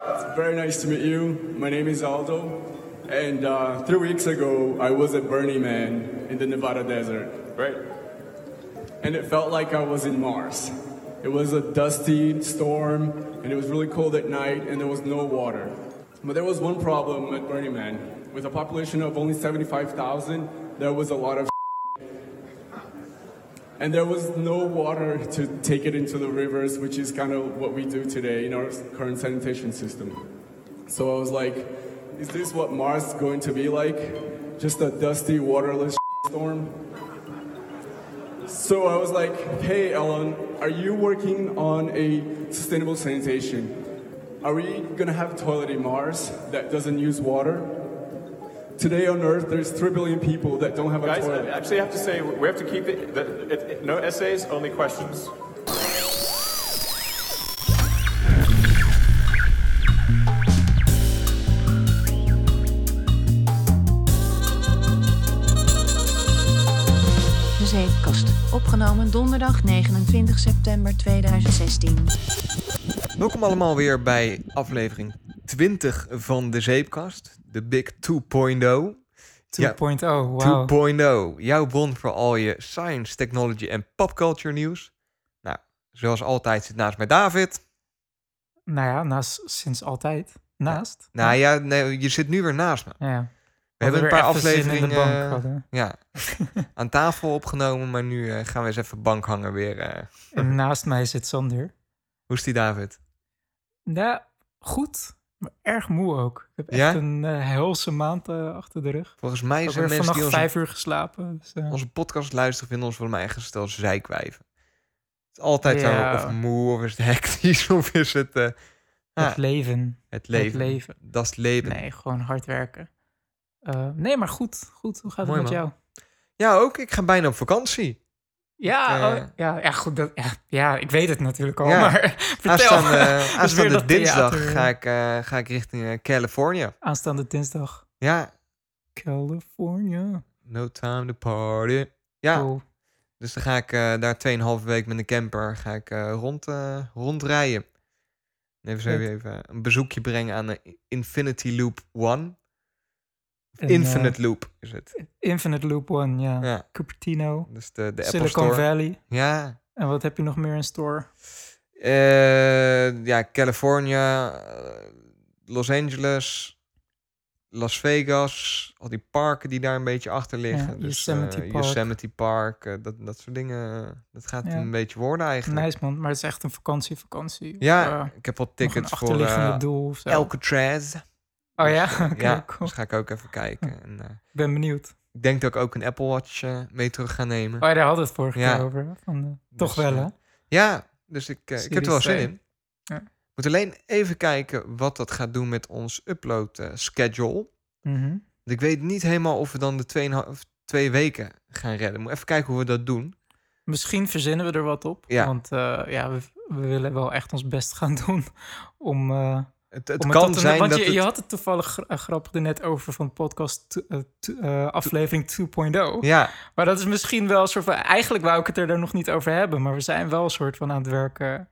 It's very nice to meet you. My name is Aldo. And uh, three weeks ago, I was at Burning Man in the Nevada desert, right? And it felt like I was in Mars. It was a dusty storm, and it was really cold at night, and there was no water. But there was one problem at Burning Man. With a population of only 75,000, there was a lot of and there was no water to take it into the rivers, which is kind of what we do today in our current sanitation system. So I was like, is this what Mars is going to be like? Just a dusty, waterless storm? So I was like, hey, Ellen, are you working on a sustainable sanitation? Are we gonna have toilet in Mars that doesn't use water? Today on Earth, there's 3 billion people that don't have a Guys, toilet. I actually have to say, we have to keep it, the, it, it- no essays, only questions. De Zeepkast. Opgenomen donderdag 29 september 2016. Welkom allemaal weer bij aflevering 20 van de Zeepkast. De Big 2.0. 2.0, Ja. wauw. 2.0. Jouw bron voor al je science, technology en popculture nieuws. Nou, zoals altijd zit naast mij David. Nou ja, naast, sinds altijd. Naast. Nou ja, nee, je zit nu weer naast me. Ja. We hebben een paar afleveringen bank hadden. ja, aan tafel opgenomen, maar nu eh, gaan we eens even bankhangen weer. eh. En naast mij zit Sander. Hoe is die David? Ja, goed. Maar erg moe ook. Ik heb echt Ja? een eh, helse maand eh, achter de rug. Volgens mij zijn weer mensen die vijf uur geslapen. Dus, eh, onze podcast luisteren vinden ons volgens mij echt een stel zeikwijven. Het is altijd Ja. zo, of moe, of is het hectisch, of is het Het leven. het leven. Het leven. Dat is het leven. Nee, gewoon hard werken. Nee, maar goed. Goed, hoe gaat Mooi, het met man. jou? Ja, ook. Ik ga bijna op vakantie. Ja, Eh, oh, ja, ja, goed. Dat, ja, ja, ik weet het natuurlijk al, Ja. maar vertel. Aanstaande, aanstaande dinsdag theater. ga ik, eh, ga ik richting eh, California. Aanstaande dinsdag. Ja, California. no time to party. Ja, Cool. dus dan ga ik eh, daar 2,5 week met een camper ga ik, eh, rond, eh, rondrijden. Even zo even een bezoekje brengen aan de Infinity Loop One. En, Infinite Loop is het. eh, Infinite Loop One, ja. Ja, Cupertino. dus de, de Apple Silicon Store. Valley. Ja, En wat heb je nog meer in store? Eh, ja, California, eh, Los Angeles, Las Vegas, al die parken die daar een beetje achter liggen. dus, Yosemite eh, Park. Yosemite Park, eh, dat, dat soort dingen. eh, Dat gaat Ja. een beetje worden eigenlijk. Nice man, maar het is echt een vakantie, vakantie. Ja, eh, ik heb al tickets voor achterliggende eh, doel. Alcatraz. Oh ja? Dus, eh, ja, cool. dus ga ik ook even kijken. En, eh, Ik ben benieuwd. ik denk dat ik ook een Apple Watch eh, mee terug ga nemen. Oh ja, daar hadden we het vorige keer over. Van, eh, toch Dus, wel eh, hè? Ja, dus ik, eh, ik heb er wel zin in. Ja. Moet alleen even kijken wat dat gaat doen met ons upload eh, schedule. Mhm. Want Ik weet niet helemaal of we dan de 2,5 twee weken gaan redden. Moet even kijken hoe we dat doen. Misschien verzinnen we er wat op. Ja. Want eh, ja, we, we willen wel echt ons best gaan doen om... eh, Het, het kan zijn want dat je, het... je had het toevallig eh, grappig er net over van podcast eh, aflevering 2.0. Ja, Maar dat is misschien wel een soort van... Eigenlijk wou ik het er daar nog niet over hebben. Maar we zijn wel een soort van aan het werken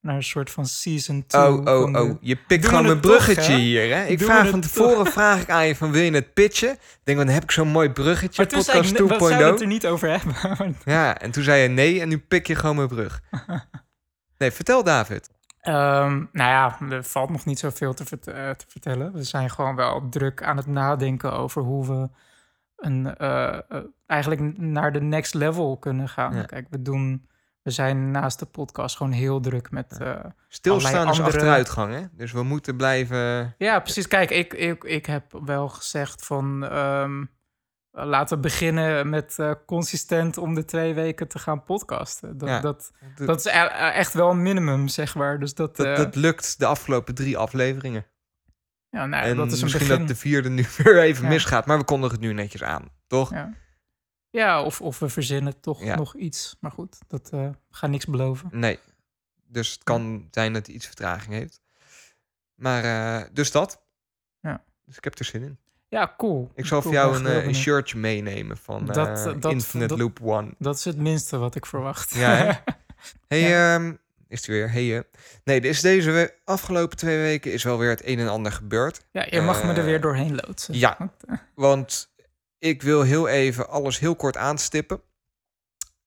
naar een soort van season 2. oh, oh, oh. Je pikt gewoon mijn toch, bruggetje hè? hier, hè? Ik Doen vraag van toch? tevoren vraag ik aan je van wil je het pitchen? Ik denk, dan heb ik zo'n mooi bruggetje, Maar podcast net- we zouden het er 2.0. niet over hebben. Ja, en toen zei je nee en nu pik je gewoon mijn brug. Nee, vertel David. Ehm, nou ja, er valt nog niet zoveel te, vert- eh, te vertellen. We zijn gewoon wel druk aan het nadenken over hoe we een, eh, eh, eigenlijk naar de next level kunnen gaan. Ja. Kijk, we doen, we zijn naast de podcast gewoon heel druk met. Ja, Stilstaan is andere- achteruitgang, hè? Dus we moeten blijven... precies. Kijk, ik, ik, ik heb wel gezegd van. ehm, laten we beginnen met eh, consistent om de twee weken te gaan podcasten. Dat, Ja. dat, Dat, dat is e- echt wel een minimum, zeg maar. Dus dat, dat, eh, dat lukt de afgelopen drie afleveringen. ja, nou, en dat is een misschien begin. dat de vierde nu weer even Ja. misgaat. Maar we kondigen het nu netjes aan, toch? Ja, ja of, of we verzinnen toch nog iets. Maar goed, dat eh gaat niks beloven. Nee. Dus het kan zijn dat hij iets vertraging heeft. Maar, eh, dus dat. Ja. Dus ik heb er zin in. Ja, cool. Ik zal Cool, voor jou een, eh, een shirtje meenemen van Dat, eh, dat- Infinite dat- Loop One. Dat is het minste wat ik verwacht. Ja, hè? Hey, Ja. ehm, is hij weer. Hey, nee, er is deze we- afgelopen twee weken is wel weer het een en ander gebeurd. Ja, je mag me er weer doorheen loodsen. ja. Want, ik wil heel even alles heel kort aanstippen.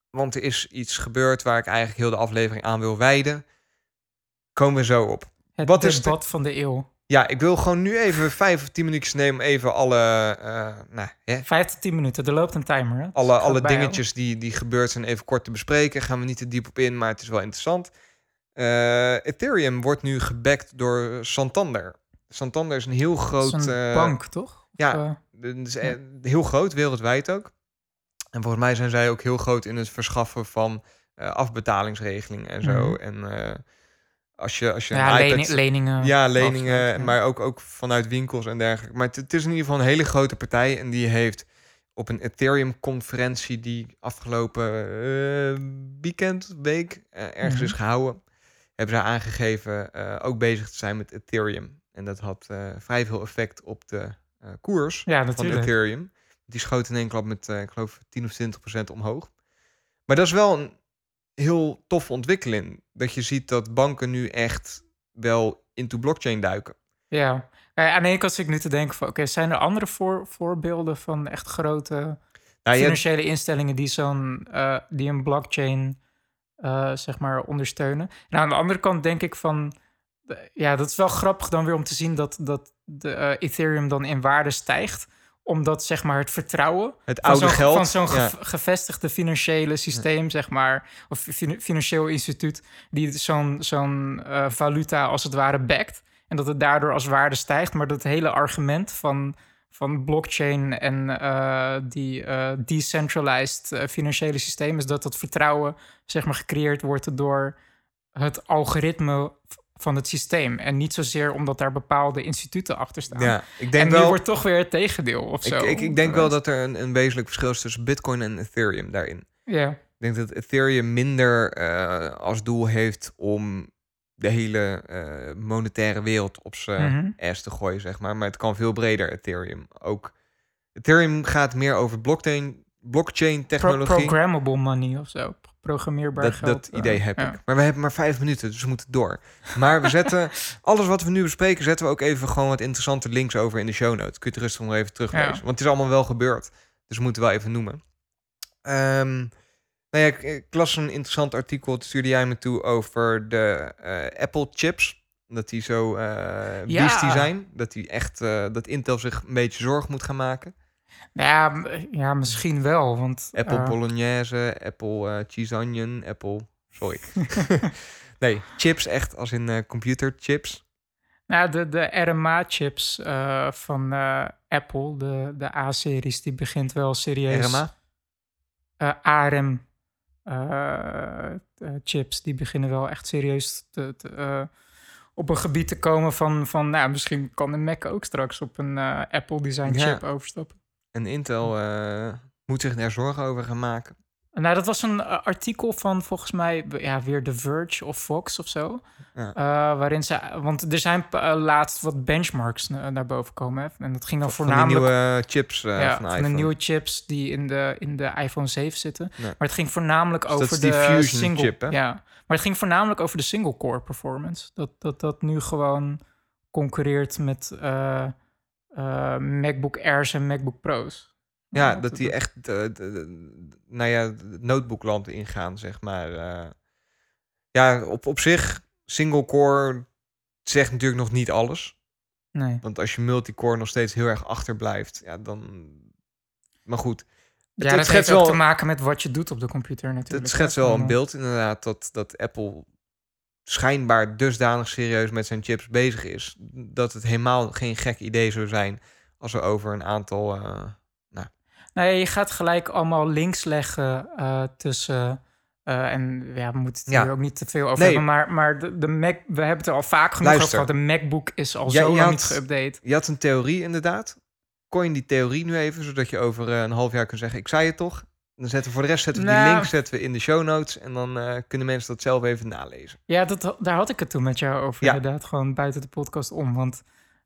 Want er is iets gebeurd waar ik eigenlijk heel de aflevering aan wil wijden. Komen we zo op. Het Wat is de- van de eeuw. Ja, ik wil gewoon nu even vijf of tien minuutjes nemen om even alle, eh, nou, hè, Vijf tot tien minuten, er loopt een timer. Hè? Dus alle, alle dingetjes die, die gebeurd zijn even kort te bespreken. Gaan we niet te diep op in, maar het is wel interessant. Eh, Ethereum wordt nu gebackt door Santander. Santander is een heel groot... Is een eh, bank, toch? Ja. eh, heel groot, wereldwijd ook. En volgens mij zijn zij ook heel groot in het verschaffen van afbetalingsregelingen en zo. Mhm. En als je, als je ja, een iPad... lening, leningen. Ja, leningen, maar ook, ook vanuit winkels en dergelijke. Maar het, is in ieder geval een hele grote partij. En die heeft op een Ethereum-conferentie die afgelopen eh, weekend, week, eh, ergens Mhm. is gehouden, hebben ze aangegeven eh, ook bezig te zijn met Ethereum. En dat had vrij veel effect op de koers Ja, van natuurlijk. Ethereum. Die schoot in één klap met, ik geloof, 10 of 20 procent omhoog. Maar dat is wel een heel toffe ontwikkeling. Dat je ziet dat banken nu echt wel into blockchain duiken. Ja. Aan de ene kant zit ik nu te denken van... oké, zijn er andere voor, voorbeelden van echt grote Nou, hebt- financiële instellingen... die, zo'n, eh, die een blockchain, eh, zeg maar, ondersteunen? En aan de andere kant denk ik van... eh, ja, dat is wel grappig dan weer om te zien... dat, dat de Ethereum dan in waarde stijgt omdat zeg maar het vertrouwen het van oude zo'n, geld. van zo'n ja. gevestigde financiële systeem, zeg maar, of fin- financieel instituut, die zo'n zo'n eh, valuta als het ware backt. En dat het daardoor als waarde stijgt. Maar dat hele argument van, van blockchain en eh, die eh, decentralized financiële systeem is dat dat vertrouwen, zeg maar, gecreëerd wordt door het algoritme van het systeem. En niet zozeer omdat daar bepaalde instituten achter staan. ja, ik en denk nu wel. wordt toch weer het tegendeel of zo. ik, ik, ik denk wel dat er een, een wezenlijk verschil is tussen Bitcoin en Ethereum daarin. Ja, Ik denk dat Ethereum minder eh, als doel heeft om de hele eh, monetaire wereld op zijn Mhm. ass te gooien, zeg maar. Maar het kan veel breder, Ethereum. Ook Ethereum gaat meer over blockchain, blockchain Pro- technologie. programmable money of zo. Programmeerbaar dat, geld. dat eh, idee heb ja. ik. Maar we hebben maar vijf minuten, dus we moeten door. Maar we zetten alles wat we nu bespreken, zetten we ook even gewoon wat interessante links over in de show notes. Kun je het rustig nog even teruglezen. Ja. Want het is allemaal wel gebeurd. Dus we moeten wel even noemen. Ehm, nou ja, ik, ik las een interessant artikel, dat stuurde jij me toe over de eh, Apple chips. Dat die zo eh Ja. zijn. Dat die echt, dat Intel zich een beetje zorg moet gaan maken. Nou ja, m- ja, misschien wel. Want, Apple eh, Bolognese, Apple eh, Cheese Onion, Apple... Sorry. nee, chips echt als in eh computerchips. nou, de, de RMA-chips eh, van eh, Apple, de, de A-series, die begint wel serieus... RMA. eh, ARM eh, eh, chips, die beginnen wel echt serieus te, te, eh, op een gebied te komen van, van nou, misschien kan een Mac ook straks op een eh, Apple design Ja. chip overstappen. En Intel eh, moet zich daar zorgen over gaan maken. Nou, dat was een eh, artikel van volgens mij ja, weer The Verge of Fox of zo. Ja. Eh, waarin ze, want er zijn laatst wat benchmarks na- naar boven gekomen. Hè? En dat ging dan Van de voornamelijk nieuwe chips ja, van, de nieuwe chips die in de, in de iPhone 7 zitten. Ja. Maar het ging voornamelijk Dus over de Fusion single chip, hè? Ja, maar het ging voornamelijk over de single core performance. Dat dat, dat nu gewoon concurreert met eh, MacBook Airs en MacBook Pro's. Ja, dat die echt, de- de- nou ja, notebookland ingaan, zeg maar. eh. ja, op, op zich, single core zegt natuurlijk nog niet alles. Nee. Want als je multicore nog steeds heel erg achterblijft, ja, dan... Maar goed, het, Ja, dat heeft ook wel, te maken met wat je doet op de computer natuurlijk. het schetst wel een beeld inderdaad dat, dat Apple schijnbaar dusdanig serieus met zijn chips bezig is, dat het helemaal geen gek idee zou zijn als er over een aantal... eh, Nou ja, je gaat gelijk allemaal links leggen eh, tussen... eh, en ja, we moeten het Ja. hier ook niet te veel over Nee. hebben. Maar, maar de, de Mac, we hebben het er al vaak genoeg over gehad. De MacBook is al Ja, zo lang had- niet geüpdate. Je had een theorie inderdaad. Coin die theorie nu even, zodat je over een half jaar kunt zeggen: Ik zei het toch. Dan zetten we voor de rest zetten we die Nou. link zetten we in de show notes. En dan eh, kunnen mensen dat zelf even nalezen. Ja, dat, daar had ik het toen met jou over, Ja. inderdaad. Gewoon buiten de podcast om. Want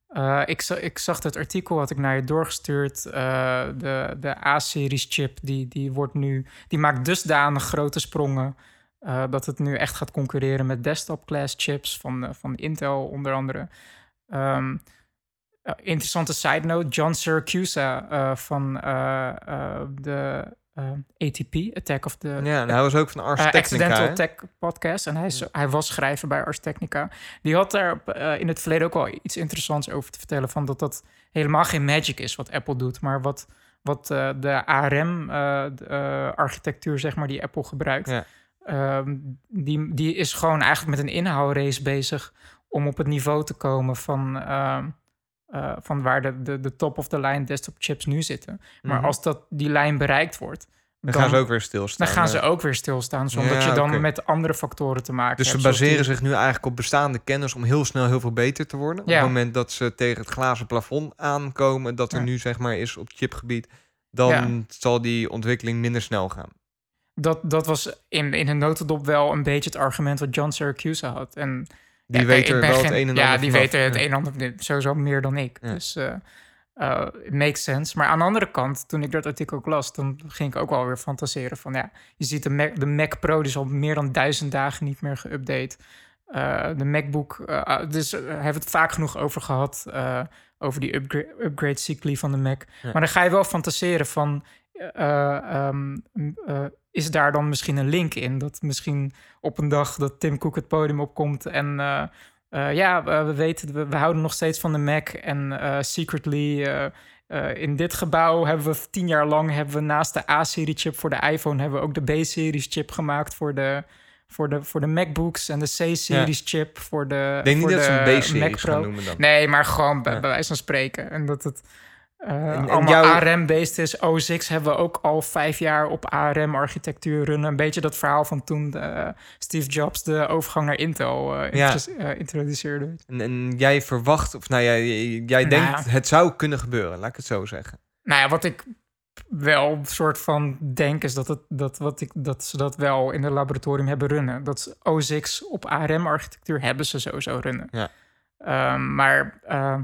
eh, ik, ik zag het artikel, had ik naar je doorgestuurd. Eh, de de A-series chip, die, die wordt nu... Die maakt dusdanig grote sprongen... Dat het nu echt gaat concurreren met desktop-class chips van, van Intel onder andere. Ehm, eh, interessante side note, John Siracusa eh, van de ATP, Attack of the... Ja, en hij was ook van Ars Eh, Technica. Accidental hè? Tech podcast. En hij, is, hij was schrijver bij Ars Technica. Die had daar eh, in het verleden ook al iets interessants over te vertellen. Van dat dat helemaal geen magic is wat Apple doet. Maar wat, wat eh, de ARM-architectuur, zeg maar, die Apple gebruikt. Ja. ehm, die, die is gewoon eigenlijk met een inhoudrace bezig om op het niveau te komen van, ehm, eh, van waar de, de, de top-of-the-line desktop chips nu zitten. Maar Mhm. als dat, die lijn bereikt wordt, Dan gaan ze ook weer stilstaan. dan gaan ze ook weer stilstaan, zonder Ja, dat je dan met andere factoren te maken Dus ze hebt. zoals baseren die- zich nu eigenlijk op bestaande kennis om heel snel heel veel beter te worden. Op Ja. het moment dat ze tegen het glazen plafond aankomen, dat er Ja. nu zeg maar is op chipgebied, dan zal die ontwikkeling minder snel gaan. Dat, dat was in, in een notendop wel een beetje het argument wat John Syracuse had. En Die ja, weet ik er wel geen- het een en Ja, ander die vanaf. weten het Ja. een en ander sowieso meer dan ik. Ja. Dus eh eh, it makes sense. Maar aan de andere kant, toen ik dat artikel ook las, dan ging ik ook wel weer fantaseren van ja, je ziet de Mac, de Mac Pro die is al meer dan duizend dagen niet meer geüpdate. Eh, de MacBook, ah, dus uh, hebben we het vaak genoeg over gehad, eh, over die upgrade, upgrade cycli van de Mac. Ja. Maar dan ga je wel fantaseren van, eh, ehm, eh, is daar dan misschien een link in? Dat misschien op een dag dat Tim Cook het podium opkomt en... eh, ja, we, we weten, we, we houden nog steeds van de Mac. En secretly, in dit gebouw hebben we tien jaar lang... hebben we naast de A-serie chip voor de iPhone... hebben we ook de B-series chip gemaakt voor de, voor, de, voor de MacBooks... en de C-series chip voor de Ik denk niet voor dat ze een Mac B-series Pro. gaan noemen dan. Nee, maar gewoon bij, Ja. bij wijze van spreken. En dat het eh, en jouw- ARM-based is. OS X hebben we ook al vijf jaar op ARM-architectuur runnen. Een beetje dat verhaal van toen eh, Steve Jobs de overgang naar Intel eh, Ja. introduceerde. En, en jij verwacht, of nou jij, jij Nou denkt ja. het zou kunnen gebeuren, laat ik het zo zeggen. Nou ja, wat ik wel een soort van denk is dat, het, dat, wat ik, dat ze dat wel in het laboratorium hebben runnen. Dat ze OS X op ARM-architectuur hebben ze sowieso runnen. Ja. Ehm, maar ehm,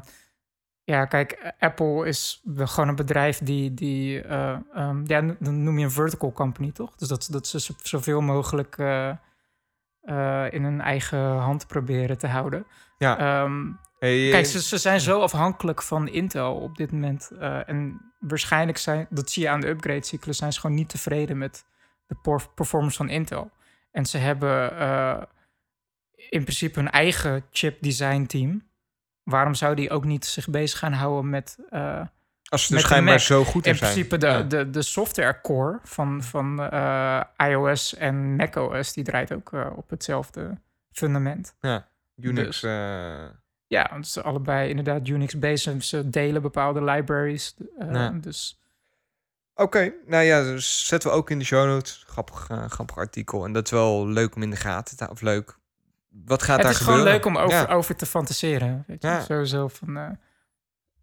ja, kijk, Apple is gewoon een bedrijf die, die eh, ehm, ja, dan noem je een vertical company, toch? Dus dat, dat ze zo- zoveel mogelijk eh, eh, in hun eigen hand proberen te houden. Ja. Ehm, Hey, Kijk, eh, ze, ze zijn zo afhankelijk van Intel op dit moment. eh, en waarschijnlijk zijn, dat zie je aan de upgrade-cyclus, zijn ze gewoon niet tevreden met de performance van Intel. En ze hebben eh, in principe hun eigen chip design team. Waarom zou die ook niet zich bezig gaan houden met eh, als ze dus schijnbaar zo goed in in zijn. principe de, Ja. de, de software core van, van eh, iOS en macOS, die draait ook eh, op hetzelfde fundament. Unix. dus- Ja, want ze allebei inderdaad Unix-based. Ze delen bepaalde libraries. Ja. Dus Oké, nou ja, dus zetten we ook in de show notes. Grappig, grappig artikel. En dat is wel leuk om in de gaten te Of leuk. Wat gaat het daar is gebeuren? gewoon leuk om over, Ja, over te fantaseren. Weet je? Ja. Sowieso van... eh,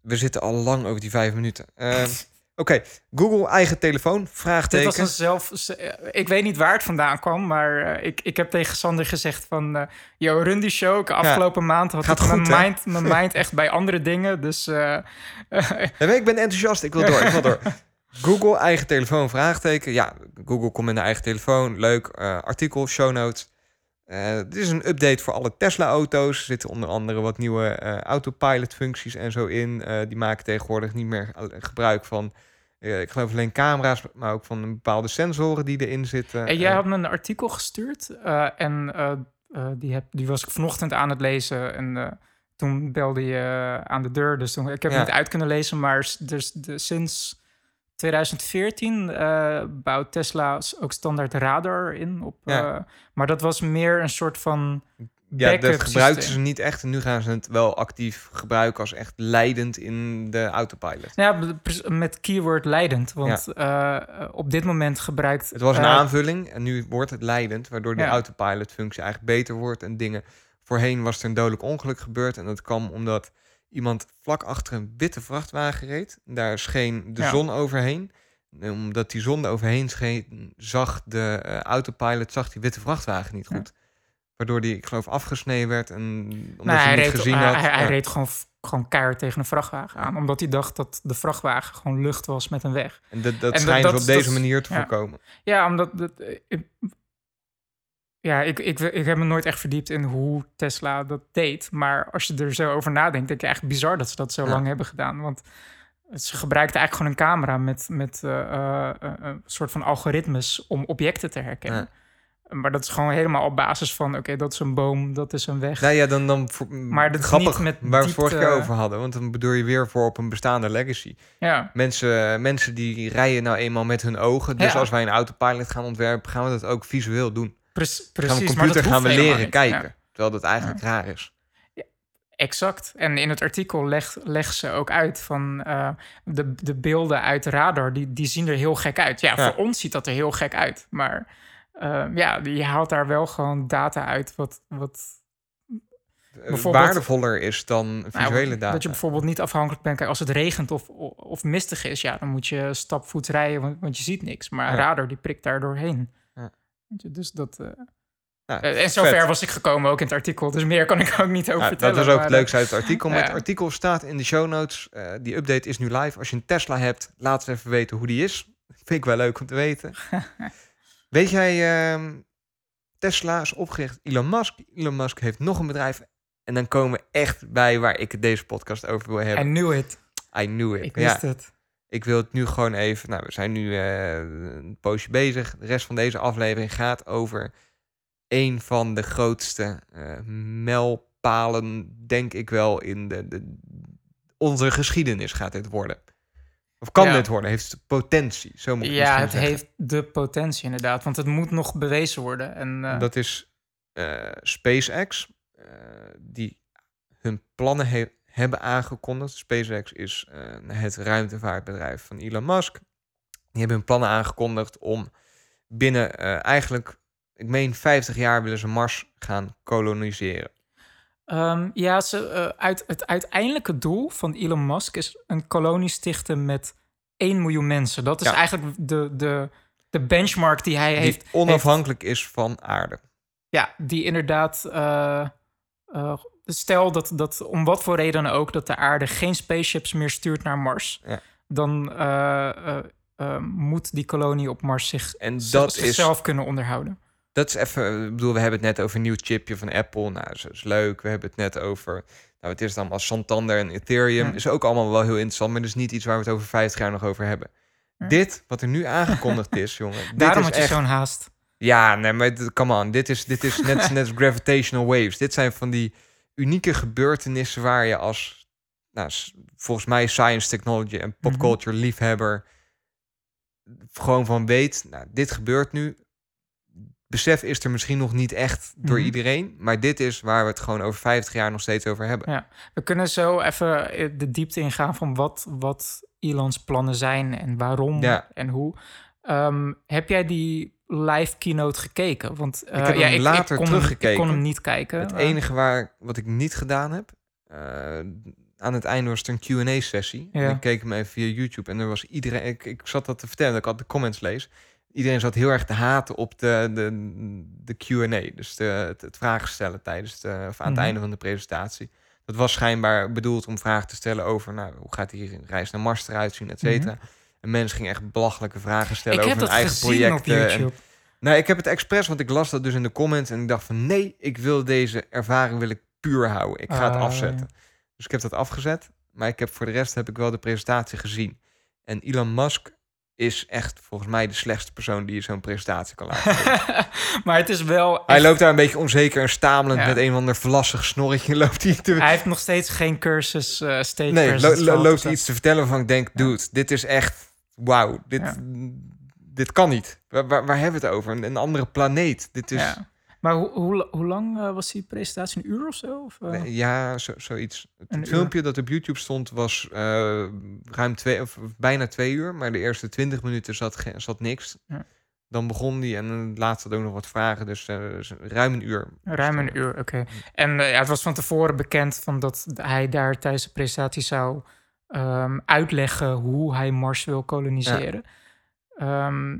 we zitten al lang over die vijf minuten. Ehm, Oké, Google eigen telefoon, dit vraagteken. was een zelf... eh, Ik weet niet waar het vandaan kwam, maar eh, ik, ik heb tegen Sander gezegd van... eh yo, run die show. Ik- Afgelopen maand had Gaat ik mijn goed, mind, mijn mind echt bij andere dingen. Dus ik ben enthousiast, ik wil door, ik wil door. Google eigen telefoon, vraagteken. Ja, Google komt met een eigen telefoon. Leuk, artikel, show notes. Eh, dit is een update voor alle Tesla-auto's. Er zitten onder andere wat nieuwe eh, autopilot-functies en zo in. Eh, die maken tegenwoordig niet meer gebruik van, ik geloof alleen camera's, maar ook van bepaalde sensoren die erin zitten. En jij had me een artikel gestuurd en die, heb, die was ik vanochtend aan het lezen. En toen belde je aan de deur, dus toen, ik heb Ja. het niet uit kunnen lezen. Maar dus de, sinds 2014 eh, bouwt Tesla ook standaard radar in. Op, Ja. eh, maar dat was meer een soort van ja, dat gebruikten systeem. ze niet echt. En nu gaan ze het wel actief gebruiken als echt leidend in de autopilot. Ja, met keyword leidend. Want eh, op dit moment gebruikt... Het was een aanvulling en nu wordt het leidend, waardoor die Ja. autopilot-functie eigenlijk beter wordt en dingen. Voorheen was er een dodelijk ongeluk gebeurd en dat kwam omdat iemand vlak achter een witte vrachtwagen reed. Daar scheen de Ja. zon overheen. En omdat die zon er overheen scheen, zag de eh, autopilot zag die witte vrachtwagen niet Ja. goed. Waardoor die, ik geloof, afgesneden werd en omdat hij hij, niet reed, gezien had. hij, hij reed gewoon, gewoon keihard tegen een vrachtwagen aan. Omdat hij dacht dat de vrachtwagen gewoon lucht was met een weg. En dat, dat en dat ze op deze is- manier te ja. voorkomen. Ja, omdat... Dat, eh, ja, ik, ik, ik heb me nooit echt verdiept in hoe Tesla dat deed. Maar als je er zo over nadenkt, denk je eigenlijk bizar dat ze dat zo Ja. lang hebben gedaan. Want ze gebruikten eigenlijk gewoon een camera met, met eh, eh, eh, een soort van algoritmes om objecten te herkennen. Maar dat is gewoon helemaal op basis van, oké, dat is een boom, dat is een weg. Nou ja, dan, dan voor, Maar dat grappig niet met waar we het vorige keer over hadden. Want dan bedoel je weer voor op een bestaande legacy. Ja, Mensen, mensen die rijden nou eenmaal met hun ogen. Dus Ja. als wij een autopilot gaan ontwerpen, gaan we dat ook visueel doen. Pre- Gaan we precies. op maar computer gaan we leren kijken. Ja. Terwijl dat eigenlijk raar is. Exact. En in het artikel legt leg ze ook uit van eh, de, de beelden uit de radar, die, die zien er heel gek uit. Ja, voor ons ziet dat er heel gek uit. Maar eh, ja, je haalt daar wel gewoon data uit wat, wat Eh, Waardevoller is dan nou, visuele data. Dat je bijvoorbeeld niet afhankelijk bent. Kijk, als het regent of, of mistig is, ja, dan moet je stapvoets rijden, want, want je ziet niks. Maar Ja. radar die prikt daar doorheen. Ja. Weet je, Dus dat. eh, Nou, eh, en zover vet. was ik gekomen ook in het artikel. Dus meer kan ik ook niet over vertellen. dat was ook maar, het eh, leukste uit het artikel. Maar ja. het artikel staat in de show notes. Eh, die update is nu live. Als je een Tesla hebt, laat eens even weten hoe die is. Vind ik wel leuk om te weten. Weet jij, ehm, Tesla is opgericht Elon Musk. Elon Musk heeft nog een bedrijf. En dan komen we echt bij waar ik het deze podcast over wil I hebben. knew it. I knew it. Ik ja, wist het. Ik wil het nu gewoon even. Nou, we zijn nu eh, een poosje bezig. De rest van deze aflevering gaat over een van de grootste eh mijlpalen, denk ik wel, in de, de, onze geschiedenis gaat dit worden. Of kan Ja. dit worden? Heeft het potentie? Zo moet ik Ja, het zeggen. heeft de potentie inderdaad. Want het moet nog bewezen worden. En, eh, Dat is SpaceX, die hun plannen he- hebben aangekondigd. SpaceX is eh, het ruimtevaartbedrijf van Elon Musk. Die hebben hun plannen aangekondigd om binnen eh, eigenlijk, ik meen 50 jaar willen ze Mars gaan koloniseren. Ehm, ja, ze, eh, uit, het uiteindelijke doel van Elon Musk is een kolonie stichten met 1 miljoen mensen. Dat is Ja. eigenlijk de, de, de benchmark die hij Die heeft. onafhankelijk is van aarde. Ja, die inderdaad. Eh, stel dat, dat om wat voor reden dan ook dat de aarde geen spaceships meer stuurt naar Mars, Ja. dan eh, eh, eh, moet die kolonie op Mars zich, En dat is, zichzelf kunnen onderhouden. dat is even, ik bedoel, we hebben het net over een nieuw chipje van Apple. Nou, dat is leuk. We hebben het net over, nou, wat is het allemaal, Santander en Ethereum. Ja. Is ook allemaal wel heel interessant, maar dat is niet iets waar we het over 50 jaar nog over hebben. Ja. Dit, wat er nu aangekondigd is, jongen. Daarom had je echt, zo'n haast. Ja, nee, maar come on. Dit is, dit is net, net als gravitational waves. Dit zijn van die unieke gebeurtenissen waar je als, nou, volgens mij science technology en popculture liefhebber gewoon van weet, nou, dit gebeurt nu. Besef is er misschien nog niet echt door Mhm. iedereen, maar dit is waar we het gewoon over 50 jaar nog steeds over hebben. Ja. We kunnen zo even eh, de diepte ingaan van wat, wat Elons plannen zijn en waarom Ja. en hoe. Ehm, heb jij die live keynote gekeken? Want eh, heb ja, hem later Hem, ik teruggekeken. kon hem niet kijken. Het Eh, enige waar, wat ik niet gedaan heb, eh, aan het einde was er een Q&A-sessie. Ja. En ik keek hem even via YouTube en er was iedereen... Ik, ik zat dat te vertellen, ik had de comments lees. Iedereen zat heel erg te haten op de, de, de Q&A. Dus de, het, het vragen stellen tijdens de, of aan het Mhm. einde van de presentatie. Dat was schijnbaar bedoeld om vragen te stellen over... Nou, hoe gaat die reis naar Mars eruit zien, et cetera. En mensen gingen echt belachelijke vragen stellen ik over hun eigen projecten. en-. Nee, ik heb het expres, want ik las dat dus in de comments en ik dacht van nee, ik wil deze ervaring wil ik puur houden. Ik ga het Ah, afzetten. Dus ik heb dat afgezet, maar ik heb voor de rest heb ik wel de presentatie gezien. En Elon Musk is echt volgens mij de slechtste persoon die je zo'n presentatie kan laten. maar het is wel. hij loopt daar een beetje onzeker en stamelend Ja. met een of ander verlassig snorretje loopt hij te... Hij heeft nog steeds geen cursus uh, stage Nee, lo- lo- loopt dus hij iets te vertellen waarvan ik denk, dude, dit is echt, wauw, dit, Ja. dit kan niet. Waar, waar, waar hebben we het over? Een, een andere planeet. Dit is... Ja. Maar hoe, hoe, hoe lang eh, was die presentatie? Een uur of zo? Of, eh? Nee, ja, zo, zoiets. Het Een uur. filmpje dat op YouTube stond was eh, ruim twee of bijna twee uur, maar de eerste twintig minuten zat, zat niks. Ja. Dan begon die en laatste ook nog wat vragen, dus ruim een uur. Ruim een uur, oké. En ja, het was van tevoren bekend van dat hij daar tijdens de presentatie zou ehm, uitleggen hoe hij Mars wil koloniseren. Ehm,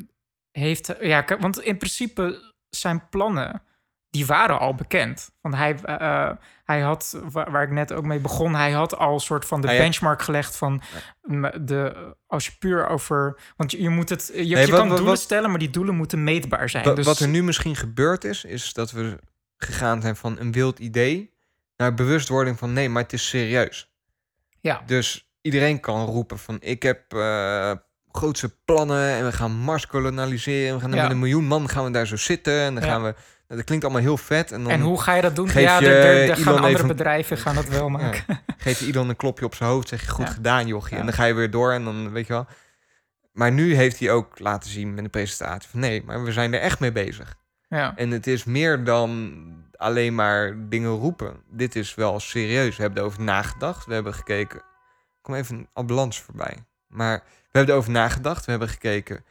heeft, ja, want in principe zijn plannen die waren al bekend. Want hij, eh, eh, hij had, wa- waar ik net ook mee begon, hij had al een soort van de Ah, ja. benchmark gelegd van de, als je puur over, want je, je moet het, je, Nee, je wat- kan wat- doelen wat- stellen, maar die doelen moeten meetbaar zijn. Dus, Wat er nu misschien gebeurd is, is dat we gegaan zijn van een wild idee naar bewustwording van nee, maar het is serieus. Ja. Dus iedereen kan roepen van ik heb eh grootse plannen en we gaan Mars kolonialiseren. We gaan Ja. met een miljoen man gaan we daar zo zitten en dan Ja. gaan we. nou, Dat klinkt allemaal heel vet. En dan en hoe ga je dat doen? geef Ja, je er, gaan andere even- bedrijven gaan dat wel ja, maken. geef je Elon een klopje op zijn hoofd, zeg je goed gedaan jochie. En dan ga je weer door en dan weet je wel. Maar nu heeft hij ook laten zien met een presentatie van nee, maar we zijn er echt mee bezig. Ja. En het is meer dan alleen maar dingen roepen. Dit is wel serieus. We hebben erover nagedacht. We hebben gekeken. Kom even een ambulance voorbij. Maar we hebben erover nagedacht. We hebben gekeken.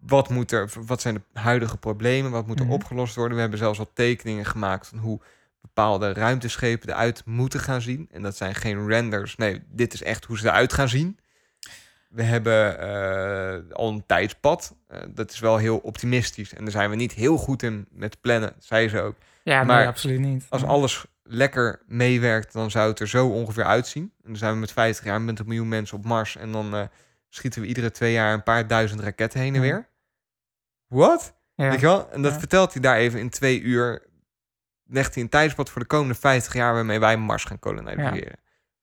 Wat, moet er, wat zijn de huidige problemen? Wat moet er Mhm. opgelost worden? We hebben zelfs al tekeningen gemaakt van hoe bepaalde ruimteschepen eruit moeten gaan zien. En dat zijn geen renders. Nee, dit is echt hoe ze eruit gaan zien. We hebben eh, al een tijdspad. Eh, dat is wel heel optimistisch. En daar zijn we niet heel goed in met plannen, zei ze ook. Ja, Maar nee, absoluut niet. Als alles lekker meewerkt, dan zou het er zo ongeveer uitzien. En dan zijn we met 50 jaar met een miljoen mensen op Mars. En dan eh, schieten we iedere twee jaar een paar duizend raketten heen en Ja. weer. Wat? ja. Weet je wel? En dat Ja. vertelt hij daar even in twee uur. Legt hij een tijdspad voor de komende 50 jaar waarmee wij Mars gaan koloniseren.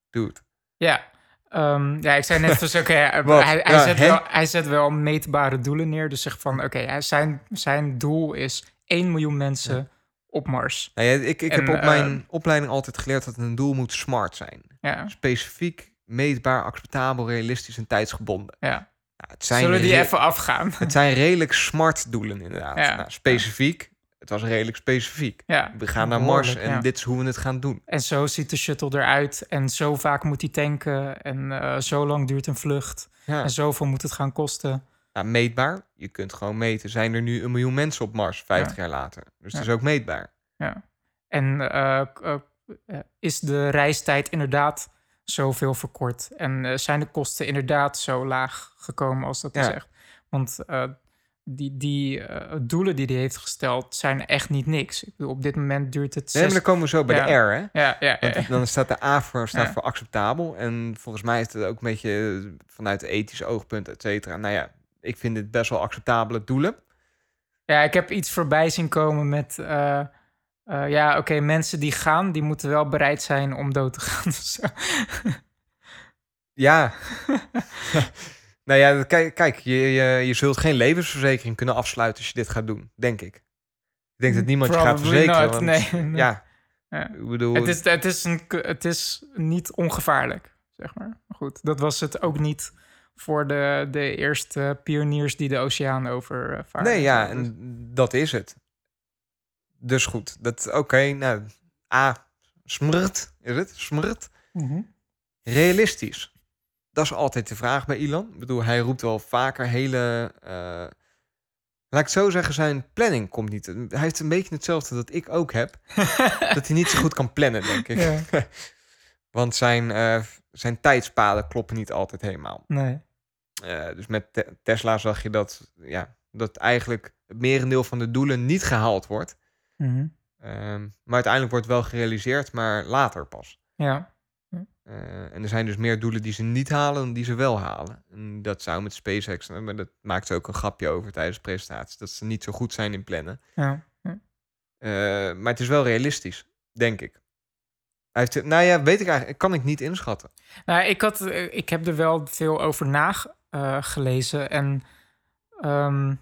Dude. Ja. Ehm, ja, ik zei net dus, oké, hij, Wat? hij, Ja, zet wel, hij zet wel meetbare doelen neer. Dus zegt van, oké, hij- zijn, zijn doel is 1 miljoen mensen op Mars. Nou ja, ik ik En, heb op mijn eh, opleiding altijd geleerd dat een doel moet smart zijn. Ja, Specifiek, meetbaar, acceptabel, realistisch en tijdsgebonden. ja. Nou, het, zijn Zullen die even afgaan? het zijn redelijk smart doelen inderdaad. Ja. Nou, specifiek, het was redelijk specifiek. Ja, We gaan naar Mars en ja. dit is hoe we het gaan doen. En zo ziet de shuttle eruit. En zo vaak moet hij tanken. En eh, zo lang duurt een vlucht. Ja. En zoveel moet het gaan kosten. Nou, meetbaar, je kunt gewoon meten. Zijn er nu een miljoen mensen op Mars 50 jaar later? Dus het Ja. is ook meetbaar. Ja. En eh, eh, eh, is de reistijd inderdaad zoveel verkort? En zijn de kosten inderdaad zo laag gekomen als dat Ja. zegt? Want eh, die, die doelen die hij heeft gesteld zijn echt niet niks. Ik bedoel, op dit moment duurt het Nee, maar zes... dan komen we zo bij Ja. de R, hè? Ja, ja, ja, Want dan staat de A voor, staat Ja. voor acceptabel. En volgens mij is het ook een beetje vanuit ethisch oogpunt, et cetera. Nou ja, ik vind dit best wel acceptabele doelen. Ja, ik heb iets voorbij zien komen met... eh, eh, ja, oké, mensen die gaan, die moeten wel bereid zijn om dood te gaan. Ja. nou ja, kijk, kijk je, je, je zult geen levensverzekering kunnen afsluiten als je dit gaat doen, denk ik. Ik denk dat niemand je gaat verzekeren. not, want, nee, nee. Ja, Ja. ik bedoel... Het is, het, is een, het is niet ongevaarlijk, zeg maar. Maar Goed, dat was het ook niet voor de, de eerste pioniers die de oceaan overvaren. Nee, ja, en dat is het. Dus goed, dat oké. nou, A, smrt, is het? Smrt. Mhm. Realistisch. Dat is altijd de vraag bij Elon. Ik bedoel, hij roept wel vaker hele... eh, laat ik het zo zeggen, zijn planning komt niet. Hij heeft een beetje hetzelfde dat ik ook heb. dat hij niet zo goed kan plannen, denk ik. Ja. Want zijn, eh, zijn tijdspaden kloppen niet altijd helemaal. Nee. Eh, dus met Te- Tesla zag je dat, ja, dat eigenlijk het merendeel van de doelen niet gehaald wordt. Mhm. Ehm, maar uiteindelijk wordt wel gerealiseerd, maar later pas. Ja. Eh, en er zijn dus meer doelen die ze niet halen dan die ze wel halen. En dat zou met SpaceX, maar dat maakt ze ook een grapje over tijdens de presentatie, dat ze niet zo goed zijn in plannen. ja. ja. Eh, maar het is wel realistisch, denk ik. Hij heeft, nou ja, weet ik eigenlijk, kan ik niet inschatten. Nou, ik, had, ik heb er wel veel over nagelezen. en ehm,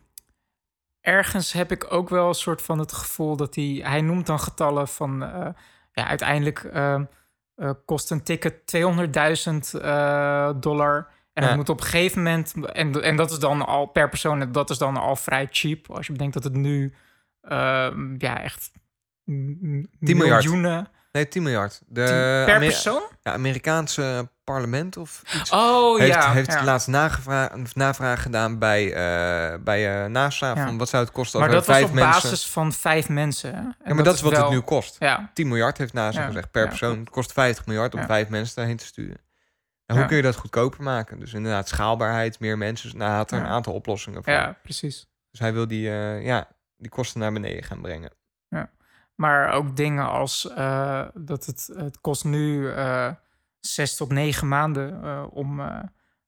ergens heb ik ook wel een soort van het gevoel dat hij... Hij noemt dan getallen van... eh, ja, uiteindelijk ehm, eh, kost een ticket 200.000 eh, dollar. En Ja. het moet op een gegeven moment... En, en dat is dan al per persoon... en dat is dan al vrij cheap. Als je bedenkt dat het nu... ehm, ja, echt... m- m- 10 miljard. miljoenen Nee, 10 miljard. De per Amer- persoon? ja, Amerikaanse parlement of iets. Oh heeft, ja. heeft ja. laatst nagevra- of navraag gedaan bij, eh, bij eh, NASA. Ja. Van wat zou het kosten als Maar dat was vijf op mensen... basis van vijf mensen. hè? En Ja, maar dat, is wat wel- het nu kost. Ja, 10 miljard heeft NASA Ja, gezegd per ja, persoon. Het kost 50 miljard om Ja. vijf mensen daarheen te sturen. En hoe Ja. kun je dat goedkoper maken? Dus inderdaad schaalbaarheid, meer mensen. Dus nou, had er Ja. een aantal oplossingen voor. ja, precies. Dus hij wil die, eh, ja, die kosten naar beneden gaan brengen. Maar ook dingen als eh, dat het, het kost nu eh, zes tot negen maanden eh, om eh,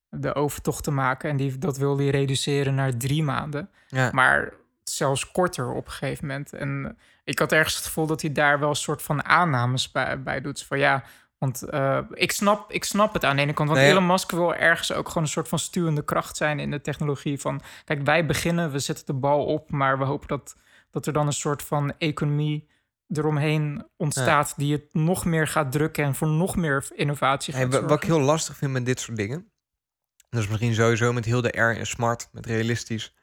de overtocht te maken. En die, dat wil hij reduceren naar drie maanden. Ja. Maar zelfs korter op een gegeven moment. En ik had ergens het gevoel dat hij daar wel een soort van aannames bij, bij doet. Van ja, want eh, ik, snap, ik snap het aan de ene kant. Want Nee. Elon Musk wil ergens ook gewoon een soort van stuwende kracht zijn in de technologie. Van kijk, wij beginnen, we zetten de bal op, maar we hopen dat, dat er dan een soort van economie eromheen ontstaat die het nog meer gaat drukken en voor nog meer innovatie gaat Hey, wa- wat ik heel lastig vind met dit soort dingen... dat is misschien sowieso met heel de R en smart, met realistisch...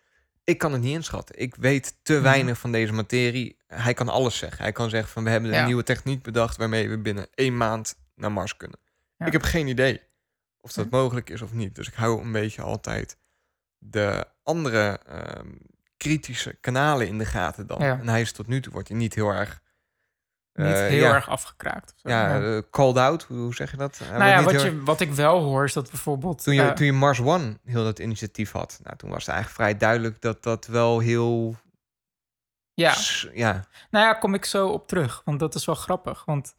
ik kan het niet inschatten. Ik weet te Mhm. weinig van deze materie. Hij kan alles zeggen. Hij kan zeggen van we hebben een Ja. nieuwe techniek bedacht... waarmee we binnen één maand naar Mars kunnen. Ja. Ik heb geen idee of dat Ja. mogelijk is of niet. Dus ik hou een beetje altijd de andere ehm, kritische kanalen in de gaten dan. En hij is tot nu toe wordt hij niet heel erg... Niet eh, heel ja, erg afgekraakt. zo. Ja, eh, called out, hoe, zeg je dat? Hij nou ja, wat, erg- wat ik wel hoor is dat bijvoorbeeld... toen je, eh, toen je Mars One heel dat initiatief had, nou, toen was het eigenlijk vrij duidelijk dat dat wel heel. ja, ja. Nou ja, kom ik zo op terug. Want dat is wel grappig. Want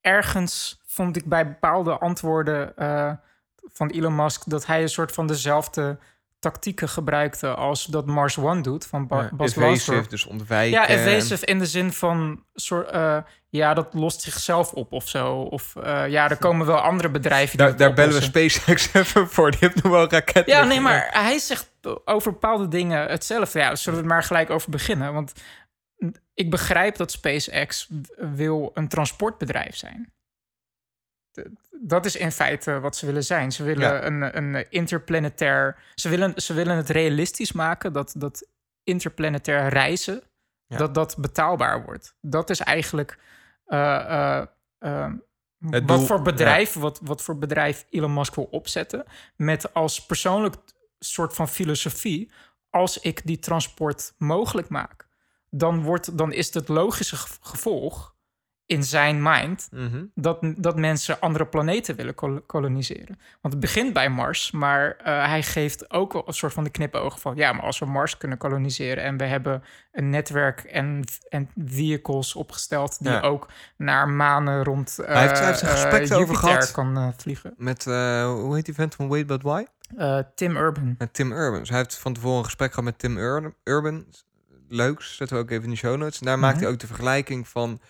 ergens vond ik bij bepaalde antwoorden van Elon Musk dat hij een soort van dezelfde tactieken gebruikte als dat Mars One doet van ba ja, Bas evasive, Lansdorp. dus ontwijken. Ja, evasive in de zin van soort, eh, ja, dat lost zichzelf op of zo. Of eh, ja, er komen wel andere bedrijven die Daar, bellen we. SpaceX even voor. Die heeft nog wel raketten. Ja, nee, maar hij zegt over bepaalde dingen hetzelfde. Ja, zullen we maar gelijk over beginnen? Want ik begrijp dat SpaceX wil een transportbedrijf zijn. Dat is in feite wat ze willen zijn. Ze willen Ja. een, een interplanetair... Ze willen, ze willen het realistisch maken dat, dat interplanetair reizen... Ja. dat dat betaalbaar wordt. Dat is eigenlijk... eh, eh, eh, Het wat voor bedrijf, wat, wat voor bedrijf Elon Musk wil opzetten. Met als persoonlijk soort van filosofie. Als ik die transport mogelijk maak, dan, wordt, dan is het logische ge- gevolg in zijn mind Mhm. dat, dat mensen andere planeten willen kol- koloniseren. Want het begint bij Mars, maar eh, hij geeft ook wel een soort van de knipoog van... ja, maar als we Mars kunnen koloniseren en we hebben een netwerk en, en vehicles opgesteld... die Ja. ook naar manen rond eh Hij heeft- hij heeft een eh, gesprek erover Jupiter gehad. kan eh, vliegen. Met, eh, hoe heet die vent van Wait But Why? Eh, Tim Urban. Met Tim Urban. Dus hij heeft van tevoren een gesprek gehad met Tim Ur- Urban. Leuk, zetten we ook even in de show notes. En daar maakt Mhm. hij ook de vergelijking van